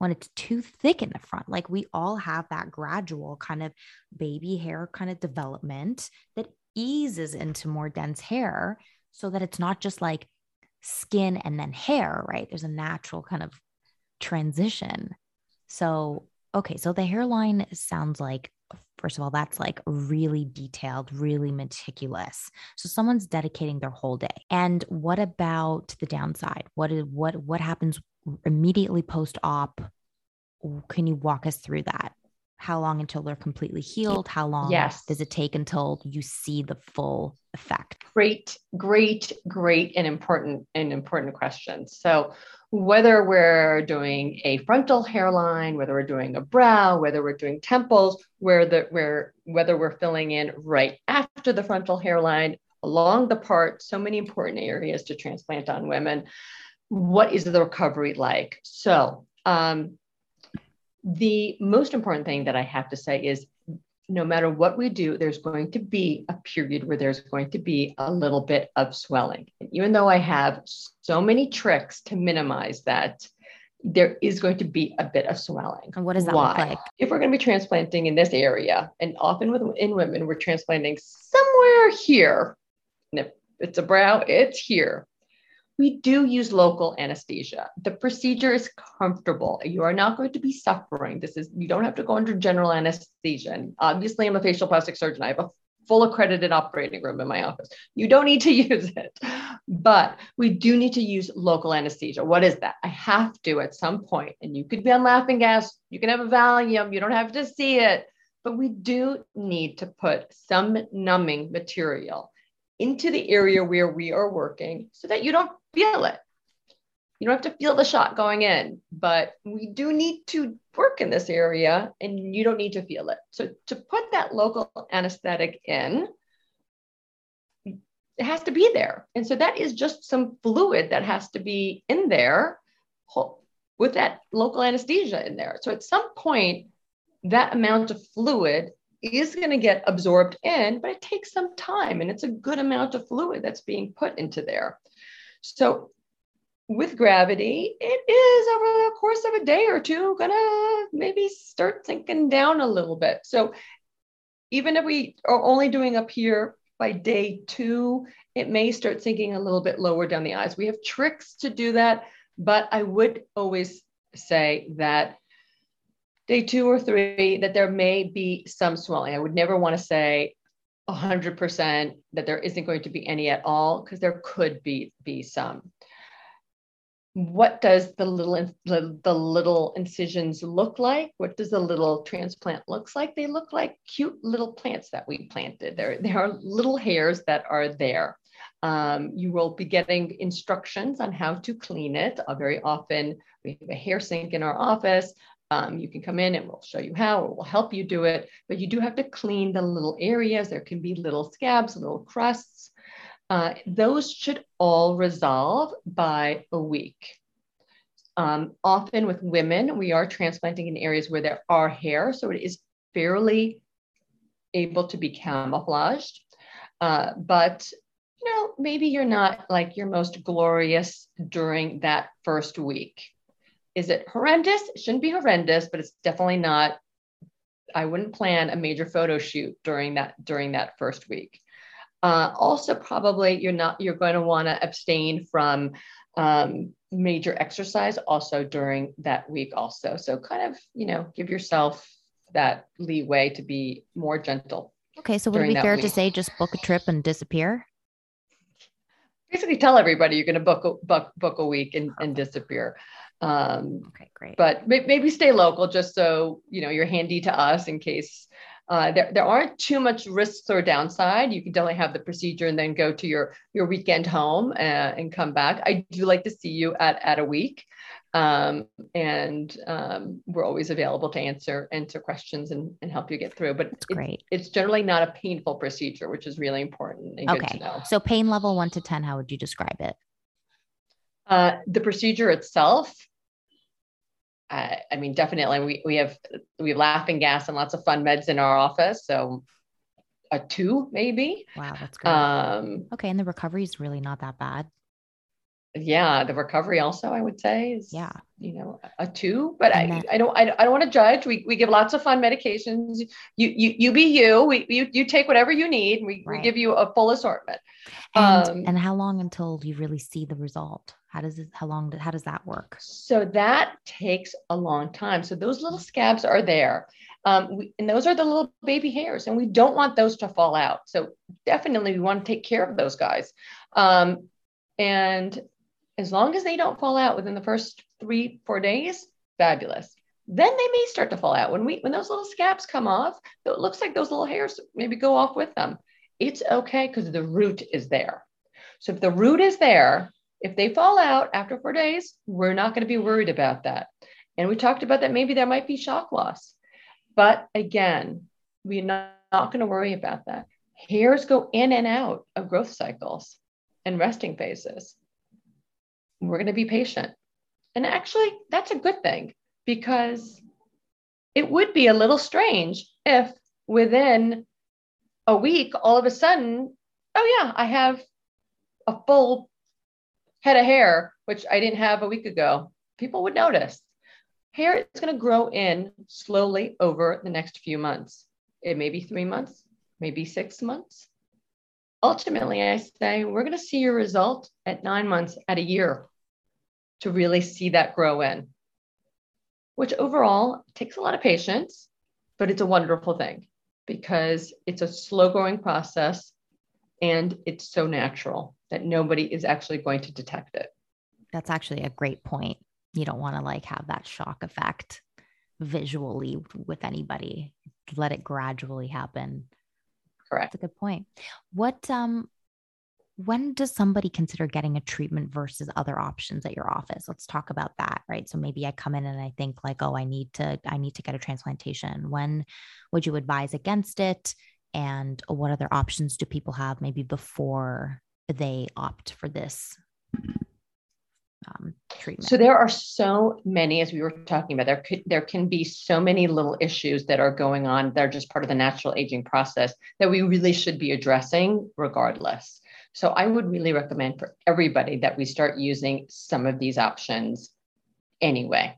when it's too thick in the front. Like we all have that gradual kind of baby hair kind of development that eases into more dense hair so that it's not just like skin and then hair, right? There's a natural kind of transition. So, okay, so the hairline sounds like first of all that's like really detailed really meticulous. So someone's dedicating their whole day. And what about the downside? What is what what happens immediately post op can you walk us through that how long until they're completely healed? How long yes. does it take until you see the full effect? Great great great and important and important questions so whether we're doing a frontal hairline whether we're doing a brow whether we're doing temples where the where whether we're filling in right after the frontal hairline along the part so many important areas to transplant on women what is the recovery like? So um, the most important thing that I have to say is no matter what we do, there's going to be a period where there's going to be a little bit of swelling. And even though I have so many tricks to minimize that, there is going to be a bit of swelling. And what does that Why? look like? If we're going to be transplanting in this area, and often with in women, we're transplanting somewhere here. And if it's a brow, it's here we do use local anesthesia. The procedure is comfortable. You are not going to be suffering. This is, you don't have to go under general anesthesia. And obviously, I'm a facial plastic surgeon. I have a full accredited operating room in my office. You don't need to use it, but we do need to use local anesthesia. What is that? I have to at some point, and you could be on laughing gas, you can have a Valium, you don't have to see it, but we do need to put some numbing material into the area where we are working so that you don't feel it. You don't have to feel the shot going in, but we do need to work in this area and you don't need to feel it. So to put that local anesthetic in, it has to be there. And so that is just some fluid that has to be in there with that local anesthesia in there. So at some point, that amount of fluid is going to get absorbed in, but it takes some time and it's a good amount of fluid that's being put into there. So with gravity, it is over the course of a day or two gonna maybe start sinking down a little bit. So even if we are only doing up here by day two, it may start sinking a little bit lower down the eyes. We have tricks to do that, but I would always say that day two or three that there may be some swelling. I would never want to say 100% that there isn't going to be any at all because there could be be some. What does the little the, little incisions look like? What does the little transplant looks like? They look like cute little plants that we planted. There, there are little hairs that are there. Um, you will be getting instructions on how to clean it. Uh, very often, we have a hair sink in our office. Um, you can come in and we'll show you how, or we'll help you do it, but you do have to clean the little areas. There can be little scabs, little crusts. Uh, those should all resolve by a week. Um, often with women, we are transplanting in areas where there are hair, so it is fairly able to be camouflaged. Uh, but you know, maybe you're not like your most glorious during that first week. Is it horrendous? It shouldn't be horrendous, but it's definitely not. I wouldn't plan a major photo shoot during that during that first week. Uh, also, probably you're not you're going to want to abstain from um, major exercise also during that week also. So kind of you know give yourself that leeway to be more gentle. Okay, so would it be fair week. to say just book a trip and disappear? Basically, tell everybody you're going to book a, book book a week and, and disappear. Um, okay, great. But maybe stay local just so you know you're handy to us in case uh, there, there aren't too much risks or downside. You can definitely have the procedure and then go to your your weekend home and, uh, and come back. I do like to see you at at a week, um, and um, we're always available to answer answer questions and, and help you get through. But it's great. It's generally not a painful procedure, which is really important okay. good to know. So pain level one to ten, how would you describe it? Uh, the procedure itself uh, I mean, definitely we, we have we have laughing gas and lots of fun meds in our office. So a two maybe. Wow, that's good. Um, okay, and the recovery is really not that bad. Yeah, the recovery also I would say is yeah, you know, a two. But I, then, I don't I, I don't want to judge. We we give lots of fun medications. You you you be you. We you you take whatever you need. We right. we give you a full assortment. And um, and how long until you really see the result? How does it, how long, how does that work? So that takes a long time. So those little scabs are there. Um, we, and those are the little baby hairs, and we don't want those to fall out. So definitely we want to take care of those guys. Um, and as long as they don't fall out within the first three, four days, fabulous. Then they may start to fall out. When we when those little scabs come off, it looks like those little hairs maybe go off with them. It's okay because the root is there. So if the root is there, if they fall out after four days, we're not going to be worried about that. And we talked about that maybe there might be shock loss. But again, we're not, not going to worry about that. Hairs go in and out of growth cycles and resting phases. We're going to be patient. And actually, that's a good thing because it would be a little strange if within a week, all of a sudden, oh, yeah, I have a full head of hair, which I didn't have a week ago, people would notice. Hair is going to grow in slowly over the next few months. It may be three months, maybe six months. Ultimately, I say we're going to see your result at nine months, at a year to really see that grow in, which overall takes a lot of patience, but it's a wonderful thing because it's a slow growing process and it's so natural that nobody is actually going to detect it. That's actually a great point. You don't want to like have that shock effect visually with anybody. Let it gradually happen. Correct. That's a good point. What um when does somebody consider getting a treatment versus other options at your office let's talk about that right so maybe i come in and i think like oh i need to i need to get a transplantation when would you advise against it and what other options do people have maybe before they opt for this um, treatment? So there are so many, as we were talking about, there could, there can be so many little issues that are going on. They're just part of the natural aging process that we really should be addressing regardless. So I would really recommend for everybody that we start using some of these options anyway.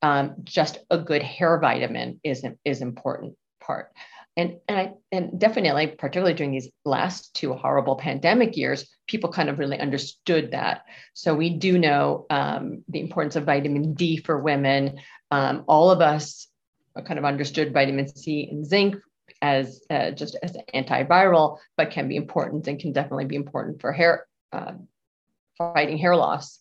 Um, just a good hair vitamin is, is important part and and I and definitely, particularly during these last two horrible pandemic years, people kind of really understood that. So we do know um, the importance of vitamin D for women. Um, all of us kind of understood vitamin C and zinc as uh, just as antiviral, but can be important and can definitely be important for hair uh, fighting hair loss.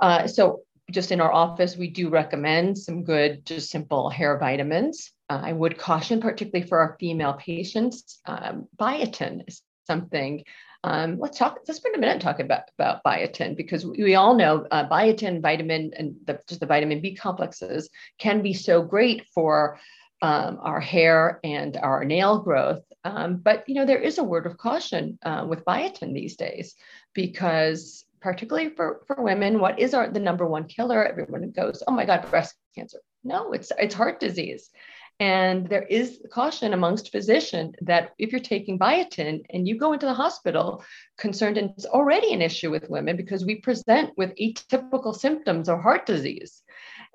Uh, so just in our office, we do recommend some good, just simple hair vitamins. Uh, I would caution, particularly for our female patients, um, biotin is something. Um, let's talk. Let's spend a minute talking about about biotin because we, we all know uh, biotin, vitamin, and the, just the vitamin B complexes can be so great for um, our hair and our nail growth. Um, but you know there is a word of caution uh, with biotin these days because particularly for, for women, what is our the number one killer? Everyone goes, oh my God, breast cancer. No, it's it's heart disease. And there is caution amongst physicians that if you're taking biotin and you go into the hospital concerned, and it's already an issue with women because we present with atypical symptoms of heart disease.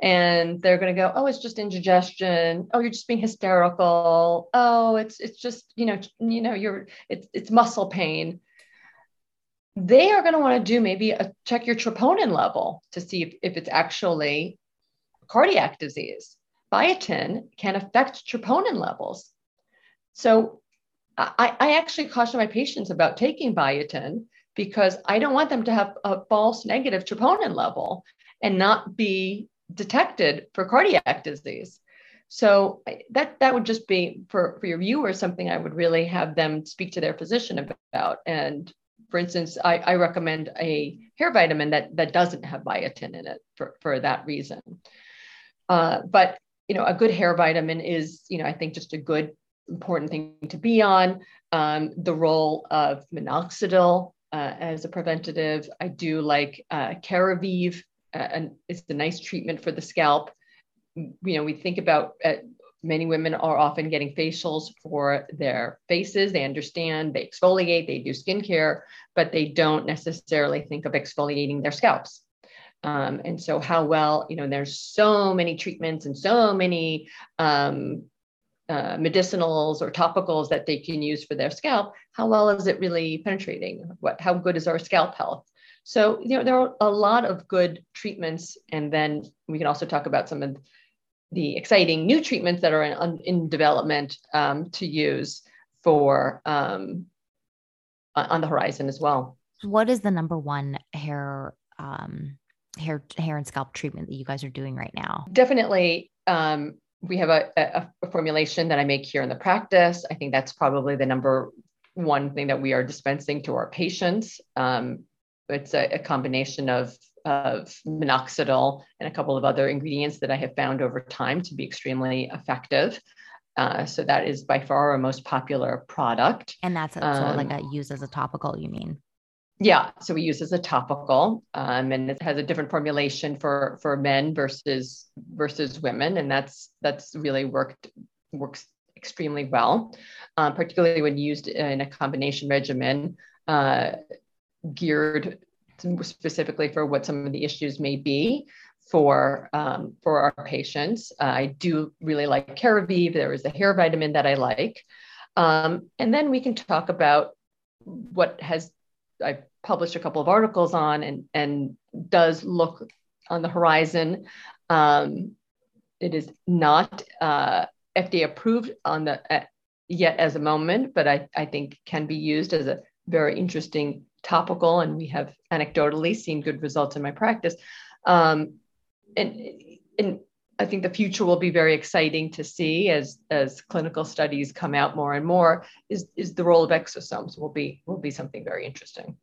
And they're going to go, oh, it's just indigestion. Oh, you're just being hysterical. Oh, it's it's just you know you know you're it's it's muscle pain they are going to want to do maybe a check your troponin level to see if, if it's actually cardiac disease. Biotin can affect troponin levels. So I, I actually caution my patients about taking biotin because I don't want them to have a false negative troponin level. and not be detected for cardiac disease. So that that would just be for, for your viewers something I would really have them speak to their physician about. And for instance, I, I recommend a hair vitamin that that doesn't have biotin in it for, for that reason. Uh, but you know, a good hair vitamin is, you know, I think just a good important thing to be on. Um, the role of minoxidil uh, as a preventative. I do like uh, and it's a nice treatment for the scalp. You know, we think about uh, many women are often getting facials for their faces. They understand, they exfoliate, they do skincare, but they don't necessarily think of exfoliating their scalps. Um, and so, how well, you know, there's so many treatments and so many um, uh, medicinals or topicals that they can use for their scalp. How well is it really penetrating? What, how good is our scalp health? So, you know, there are a lot of good treatments. And then we can also talk about some of the exciting new treatments that are in, in development um, to use for um, on the horizon as well. What is the number one hair um, hair hair and scalp treatment that you guys are doing right now? Definitely. Um, we have a, a, a, formulation that I make here in the practice. I think that's probably the number one thing that we are dispensing to our patients. Um, it's a, a combination of, of minoxidil and a couple of other ingredients that I have found over time to be extremely effective. Uh, so that is by far our most popular product. And that's a, um, like a use as a topical, you mean? Yeah, so we use as a topical, um, and it has a different formulation for for men versus versus women, and that's that's really worked works extremely well, um, particularly when used in a combination regimen uh, geared specifically for what some of the issues may be for um, for our patients. Uh, I do really like Keravive. There is a hair vitamin that I like, um, and then we can talk about what has I published a couple of articles on and, and does look on the horizon. Um, it is not uh, FDA approved on the uh, yet as a moment, but I, I think can be used as a very interesting topical, and we have anecdotally seen good results in my practice. Um, and, and I think the future will be very exciting to see as as clinical studies come out more and more. Is is the role of exosomes will be will be something very interesting.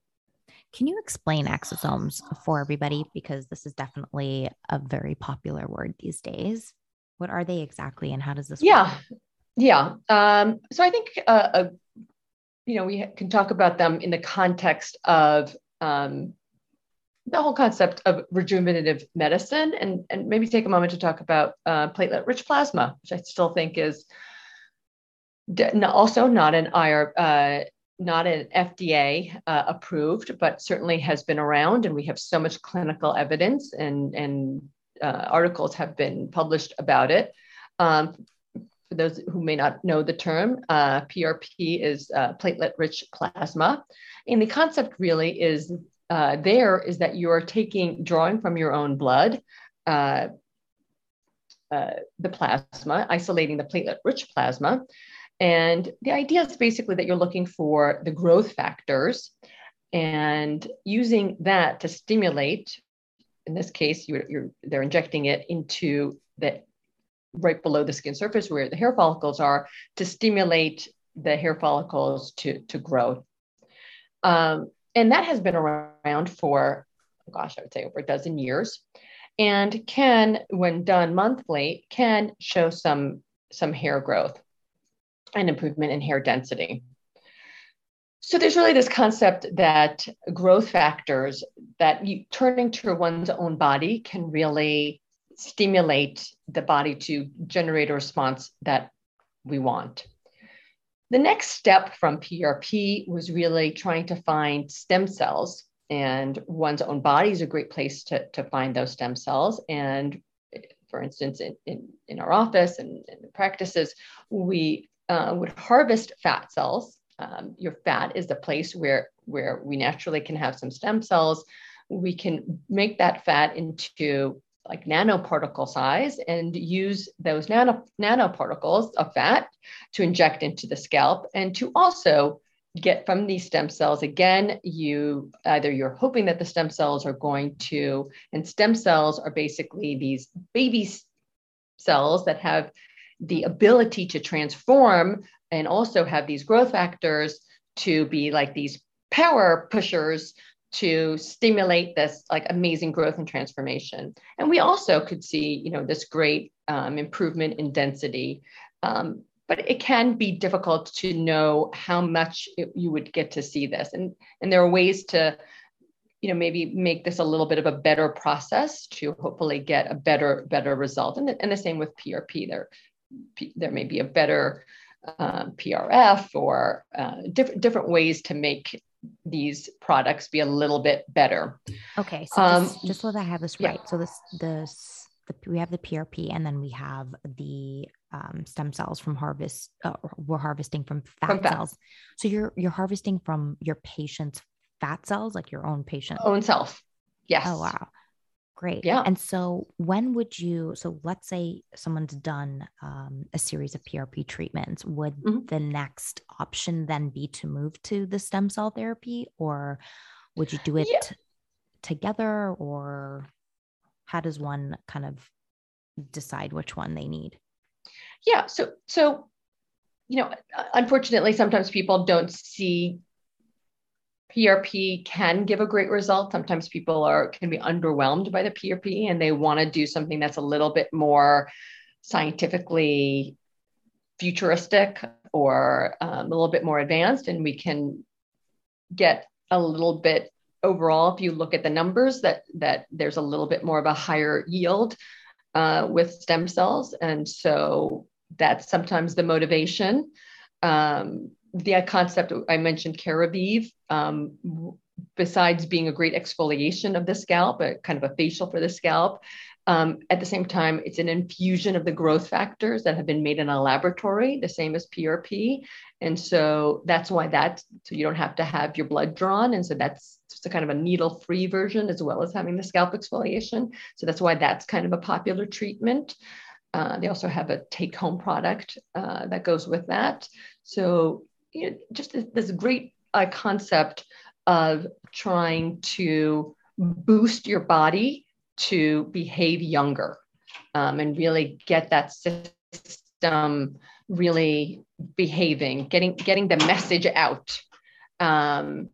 Can you explain exosomes for everybody? Because this is definitely a very popular word these days. What are they exactly, and how does this? Yeah, work? yeah. Um, so I think uh, a, you know we can talk about them in the context of um, the whole concept of rejuvenative medicine, and and maybe take a moment to talk about uh, platelet-rich plasma, which I still think is also not an IR. Uh, not an FDA uh, approved, but certainly has been around, and we have so much clinical evidence and and uh, articles have been published about it. Um, for those who may not know the term, uh, PRP is uh, platelet-rich plasma, and the concept really is uh, there is that you are taking drawing from your own blood. Uh, the plasma, isolating the platelet-rich plasma, and the idea is basically that you're looking for the growth factors and using that to stimulate. In this case, you're, you're, they're injecting it into the right below the skin surface where the hair follicles are to stimulate the hair follicles to, to grow. Um, and that has been around for, gosh, I would say over a dozen years and can, when done monthly, can show some, some hair growth and improvement in hair density. So there's really this concept that growth factors that you, turning to one's own body can really stimulate the body to generate a response that we want. The next step from PRP was really trying to find stem cells, and one's own body is a great place to, to find those stem cells. And for instance, in, in, in our office and in practices, we uh, would harvest fat cells. Um, your fat is the place where, where we naturally can have some stem cells. We can make that fat into like nanoparticle size and use those nano, nanoparticles of fat to inject into the scalp and to also get from these stem cells. Again you either you're hoping that the stem cells are going to and stem cells are basically these baby cells that have the ability to transform and also have these growth factors to be like these power pushers to stimulate this like amazing growth and transformation. And we also could see you know this great um, improvement in density. Um, but it can be difficult to know how much it, you would get to see this. And and there are ways to you know maybe make this a little bit of a better process to hopefully get a better better result. And, and the same with prp there there may be a better um, prf or uh, different different ways to make these products be a little bit better okay so um, just, just so that i have this right yeah. so this this the, we have the PRP and then we have the um, stem cells from harvest. Uh, we're harvesting from fat, from fat, cells. So you're you're harvesting from your patient's fat cells, like your own patient own self. Yes. Oh wow, great. Yeah. And so when would you? So let's say someone's done um, a series of PRP treatments. Would mm-hmm. the next option then be to move to the stem cell therapy, or would you do it? Yeah. together or how does one kind of decide which one they need? Yeah. So, so, you know, unfortunately, sometimes people don't see PRP can give a great result. Sometimes people are can be underwhelmed by the PRP and they want to do something that's a little bit more scientifically futuristic or um, a little bit more advanced, and we can get a little bit overall, if you look at the numbers, that that there's a little bit more of a higher yield uh, with stem cells, and so that's sometimes the motivation. Um, the concept I mentioned, Keravive, um, besides being a great exfoliation of the scalp, a kind of a facial for the scalp, um, at the same time, it's an infusion of the growth factors that have been made in a laboratory, the same as PRP. And so that's why that, so you don't have to have your blood drawn. And so that's just a kind of a needle free version as well as having the scalp exfoliation. So that's why that's kind of a popular treatment. Uh, they also have a take home product uh, that goes with that. So, you know, just this, this great uh, concept of trying to boost your body to behave younger um, and really get that system really behaving, getting getting the message out. Um,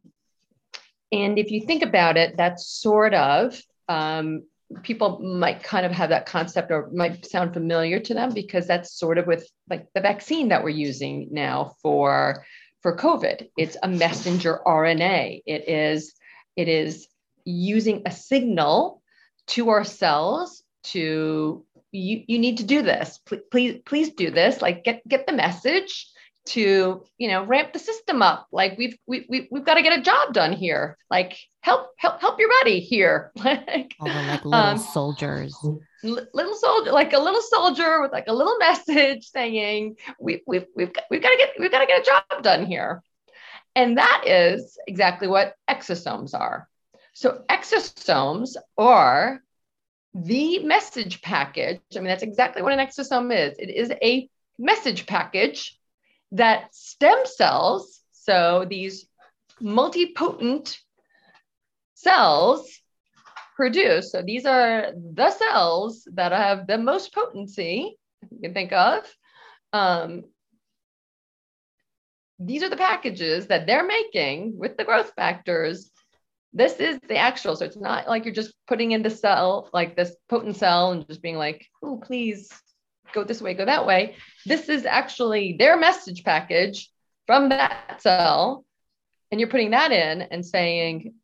and if you think about it, that's sort of um, people might kind of have that concept or might sound familiar to them because that's sort of with like the vaccine that we're using now for for COVID. It's a messenger RNA. It is it is using a signal to ourselves to you, you need to do this please, please please do this like get get the message to you know ramp the system up. Like we've we, we, we've got to get a job done here. Like help help help your buddy here. Like, oh, like little um, soldiers. little soldier like a little soldier with like a little message saying we, we've we've got, we've got to get we've got to get a job done here. And that is exactly what exosomes are. So exosomes are the message package. I mean, that's exactly what an exosome is. It is a message package that stem cells, so these multipotent cells, produce. So these are the cells that have the most potency you can think of. Um, these are the packages that they're making with the growth factors this is the actual. So it's not like you're just putting in the cell, like this potent cell, and just being like, oh, please go this way, go that way. This is actually their message package from that cell. And you're putting that in and saying,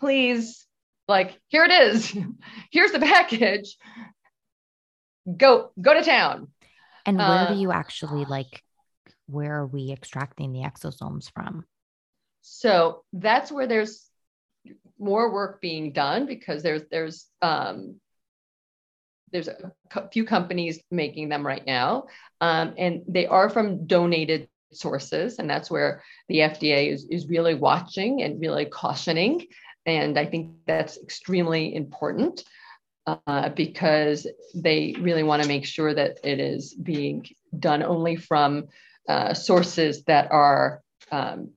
please, like, here it is. Here's the package. Go, go to town. And where uh, do you actually like, where are we extracting the exosomes from? So that's where there's more work being done because there's there's um, there's a few companies making them right now, um, and they are from donated sources, and that's where the FDA is is really watching and really cautioning, and I think that's extremely important. Uh, because they really want to make sure that it is being done only from uh, sources that are um,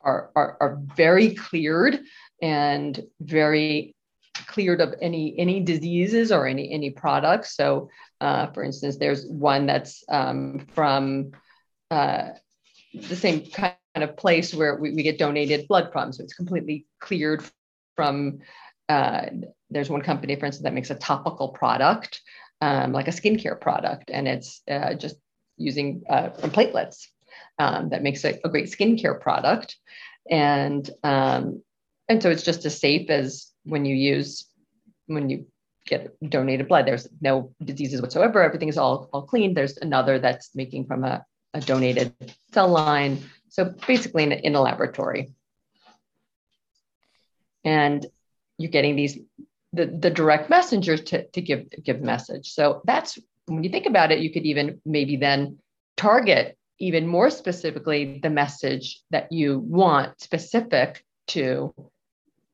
are, are, are very cleared and very cleared of any any diseases or any any products. So, uh, for instance, there's one that's um, from uh, the same kind of place where we, we, get donated blood from. So it's completely cleared from. Uh, there's one company, for instance, that makes a topical product, um, like a skincare product, and it's uh, just using uh, from platelets. Um, that makes a, a, great skincare product, and um, and so it's just as safe as when you use when you get donated blood. There's no diseases whatsoever. Everything is all all clean. There's another that's making from a, a donated cell line. So basically, in, in a laboratory, and you're getting these the, the direct messengers to, to give give message. So that's when you think about it, you could even maybe then target even more specifically the message that you want specific to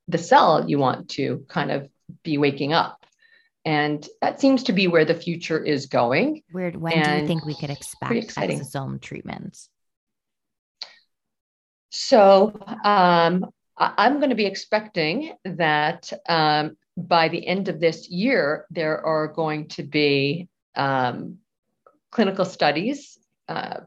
the cell you want to kind of be waking up. And that seems to be where the future is going. Weird. When and do you think we could expect exosome treatments? So um, I'm going to be expecting that um, by the end of this year, there are going to be um, clinical studies uh,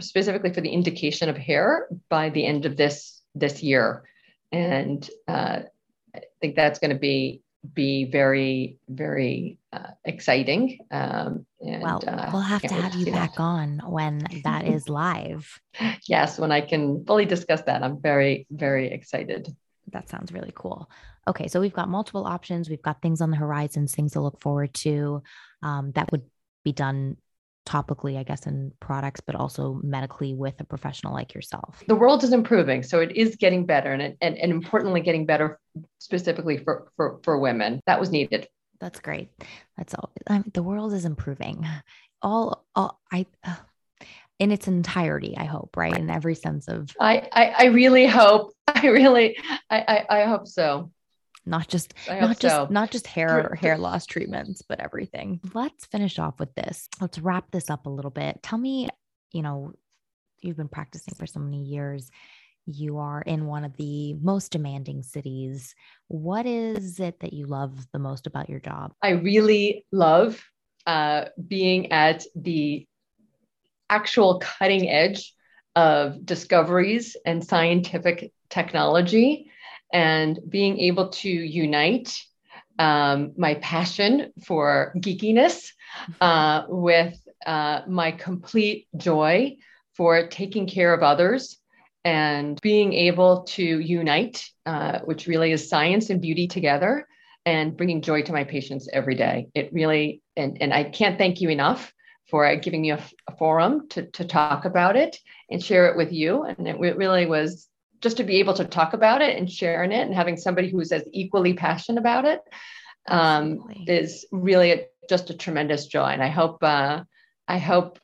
specifically for the indication of hair by the end of this this year and uh, I think that's going to be be very very uh, exciting. Um, and, well, uh, we'll have to have you back that. on when that is live. yes, when I can fully discuss that, I'm very very excited. That sounds really cool. Okay, so we've got multiple options. We've got things on the horizons, things to look forward to. Um, that would be done topically, I guess, in products, but also medically with a professional like yourself? The world is improving. So it is getting better and, and, and importantly, getting better specifically for, for, for women. That was needed. That's great. That's all. I mean, the world is improving. All, all I, uh, in its entirety, I hope, right? In every sense of. I, I, I really hope. I really, I, I, I hope so not just not just so. not just hair or hair loss treatments, but everything. Let's finish off with this. Let's wrap this up a little bit. Tell me, you know, you've been practicing for so many years. You are in one of the most demanding cities. What is it that you love the most about your job? I really love uh, being at the actual cutting edge of discoveries and scientific technology and being able to unite um, my passion for geekiness uh, with uh, my complete joy for taking care of others and being able to unite, uh, which really is science and beauty together, and bringing joy to my patients every day. It really, and, and I can't thank you enough for giving me a, a forum to, to talk about it and share it with you. And it, it really was just to be able to talk about it and sharing it and having somebody who's as equally passionate about it um, is really a, just a tremendous joy. And I hope, uh, I hope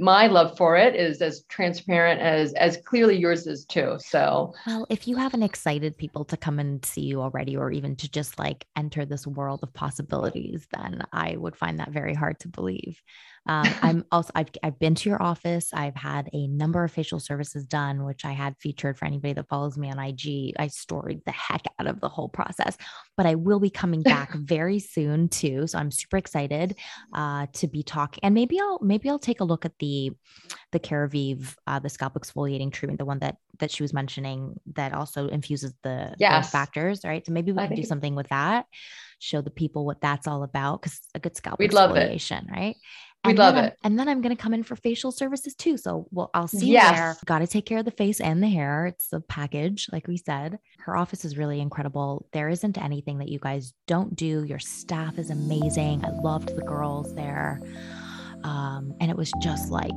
my love for it is as transparent as as clearly yours is too so well if you haven't excited people to come and see you already or even to just like enter this world of possibilities then i would find that very hard to believe um, I'm also I've I've been to your office. I've had a number of facial services done, which I had featured for anybody that follows me on IG. I storied the heck out of the whole process, but I will be coming back very soon too. So I'm super excited uh, to be talking, and maybe I'll maybe I'll take a look at the the Keravive, uh, the scalp exfoliating treatment, the one that that she was mentioning that also infuses the yes. factors, right? So maybe we I can do something with that show the people what that's all about because a good scalp We'd exfoliation, right? We'd love it. and then I'm going to come in for facial services too. So well, I'll see yes. you there. Got to take care of the face and the hair. It's a package, like we said. Her office is really incredible. There isn't anything that you guys don't do. Your staff is amazing. I loved the girls there. Um, and it was just like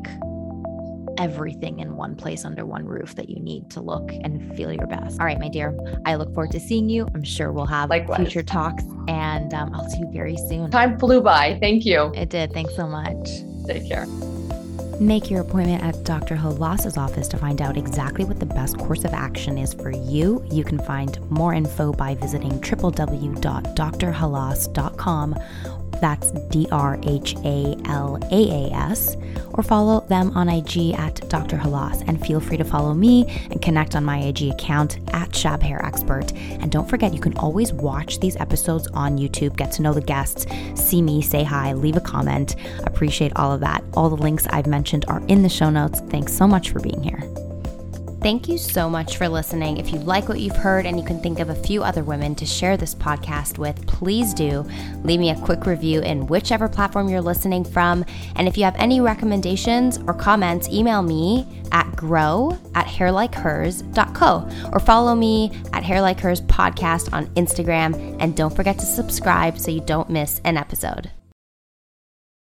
everything in one place under one roof that you need to look and feel your best. All right, my dear, I look forward to seeing you. I'm sure we'll have Likewise. future talks and um, I'll see you very soon. Time flew by. Thank you. It did. Thanks so much. Take care. Make your appointment at Dr. Halaas's office to find out exactly what the best course of action is for you. You can find more info by visiting www.drhalaas.com That's D R H A L A A S. Or follow them on IG at Dr. Halaas. And feel free to follow me and connect on my IG account at Shab Hair Expert. And don't forget, you can always watch these episodes on YouTube, get to know the guests, see me, say hi, leave a comment. Appreciate all of that. All the links I've mentioned are in the show notes. Thanks so much for being here. Thank you so much for listening. If you like what you've heard and you can think of a few other women to share this podcast with, please do leave me a quick review in whichever platform you're listening from. And if you have any recommendations or comments, email me at grow at hairlikehers.co or follow me at hairlikehers podcast on Instagram. And don't forget to subscribe so you don't miss an episode.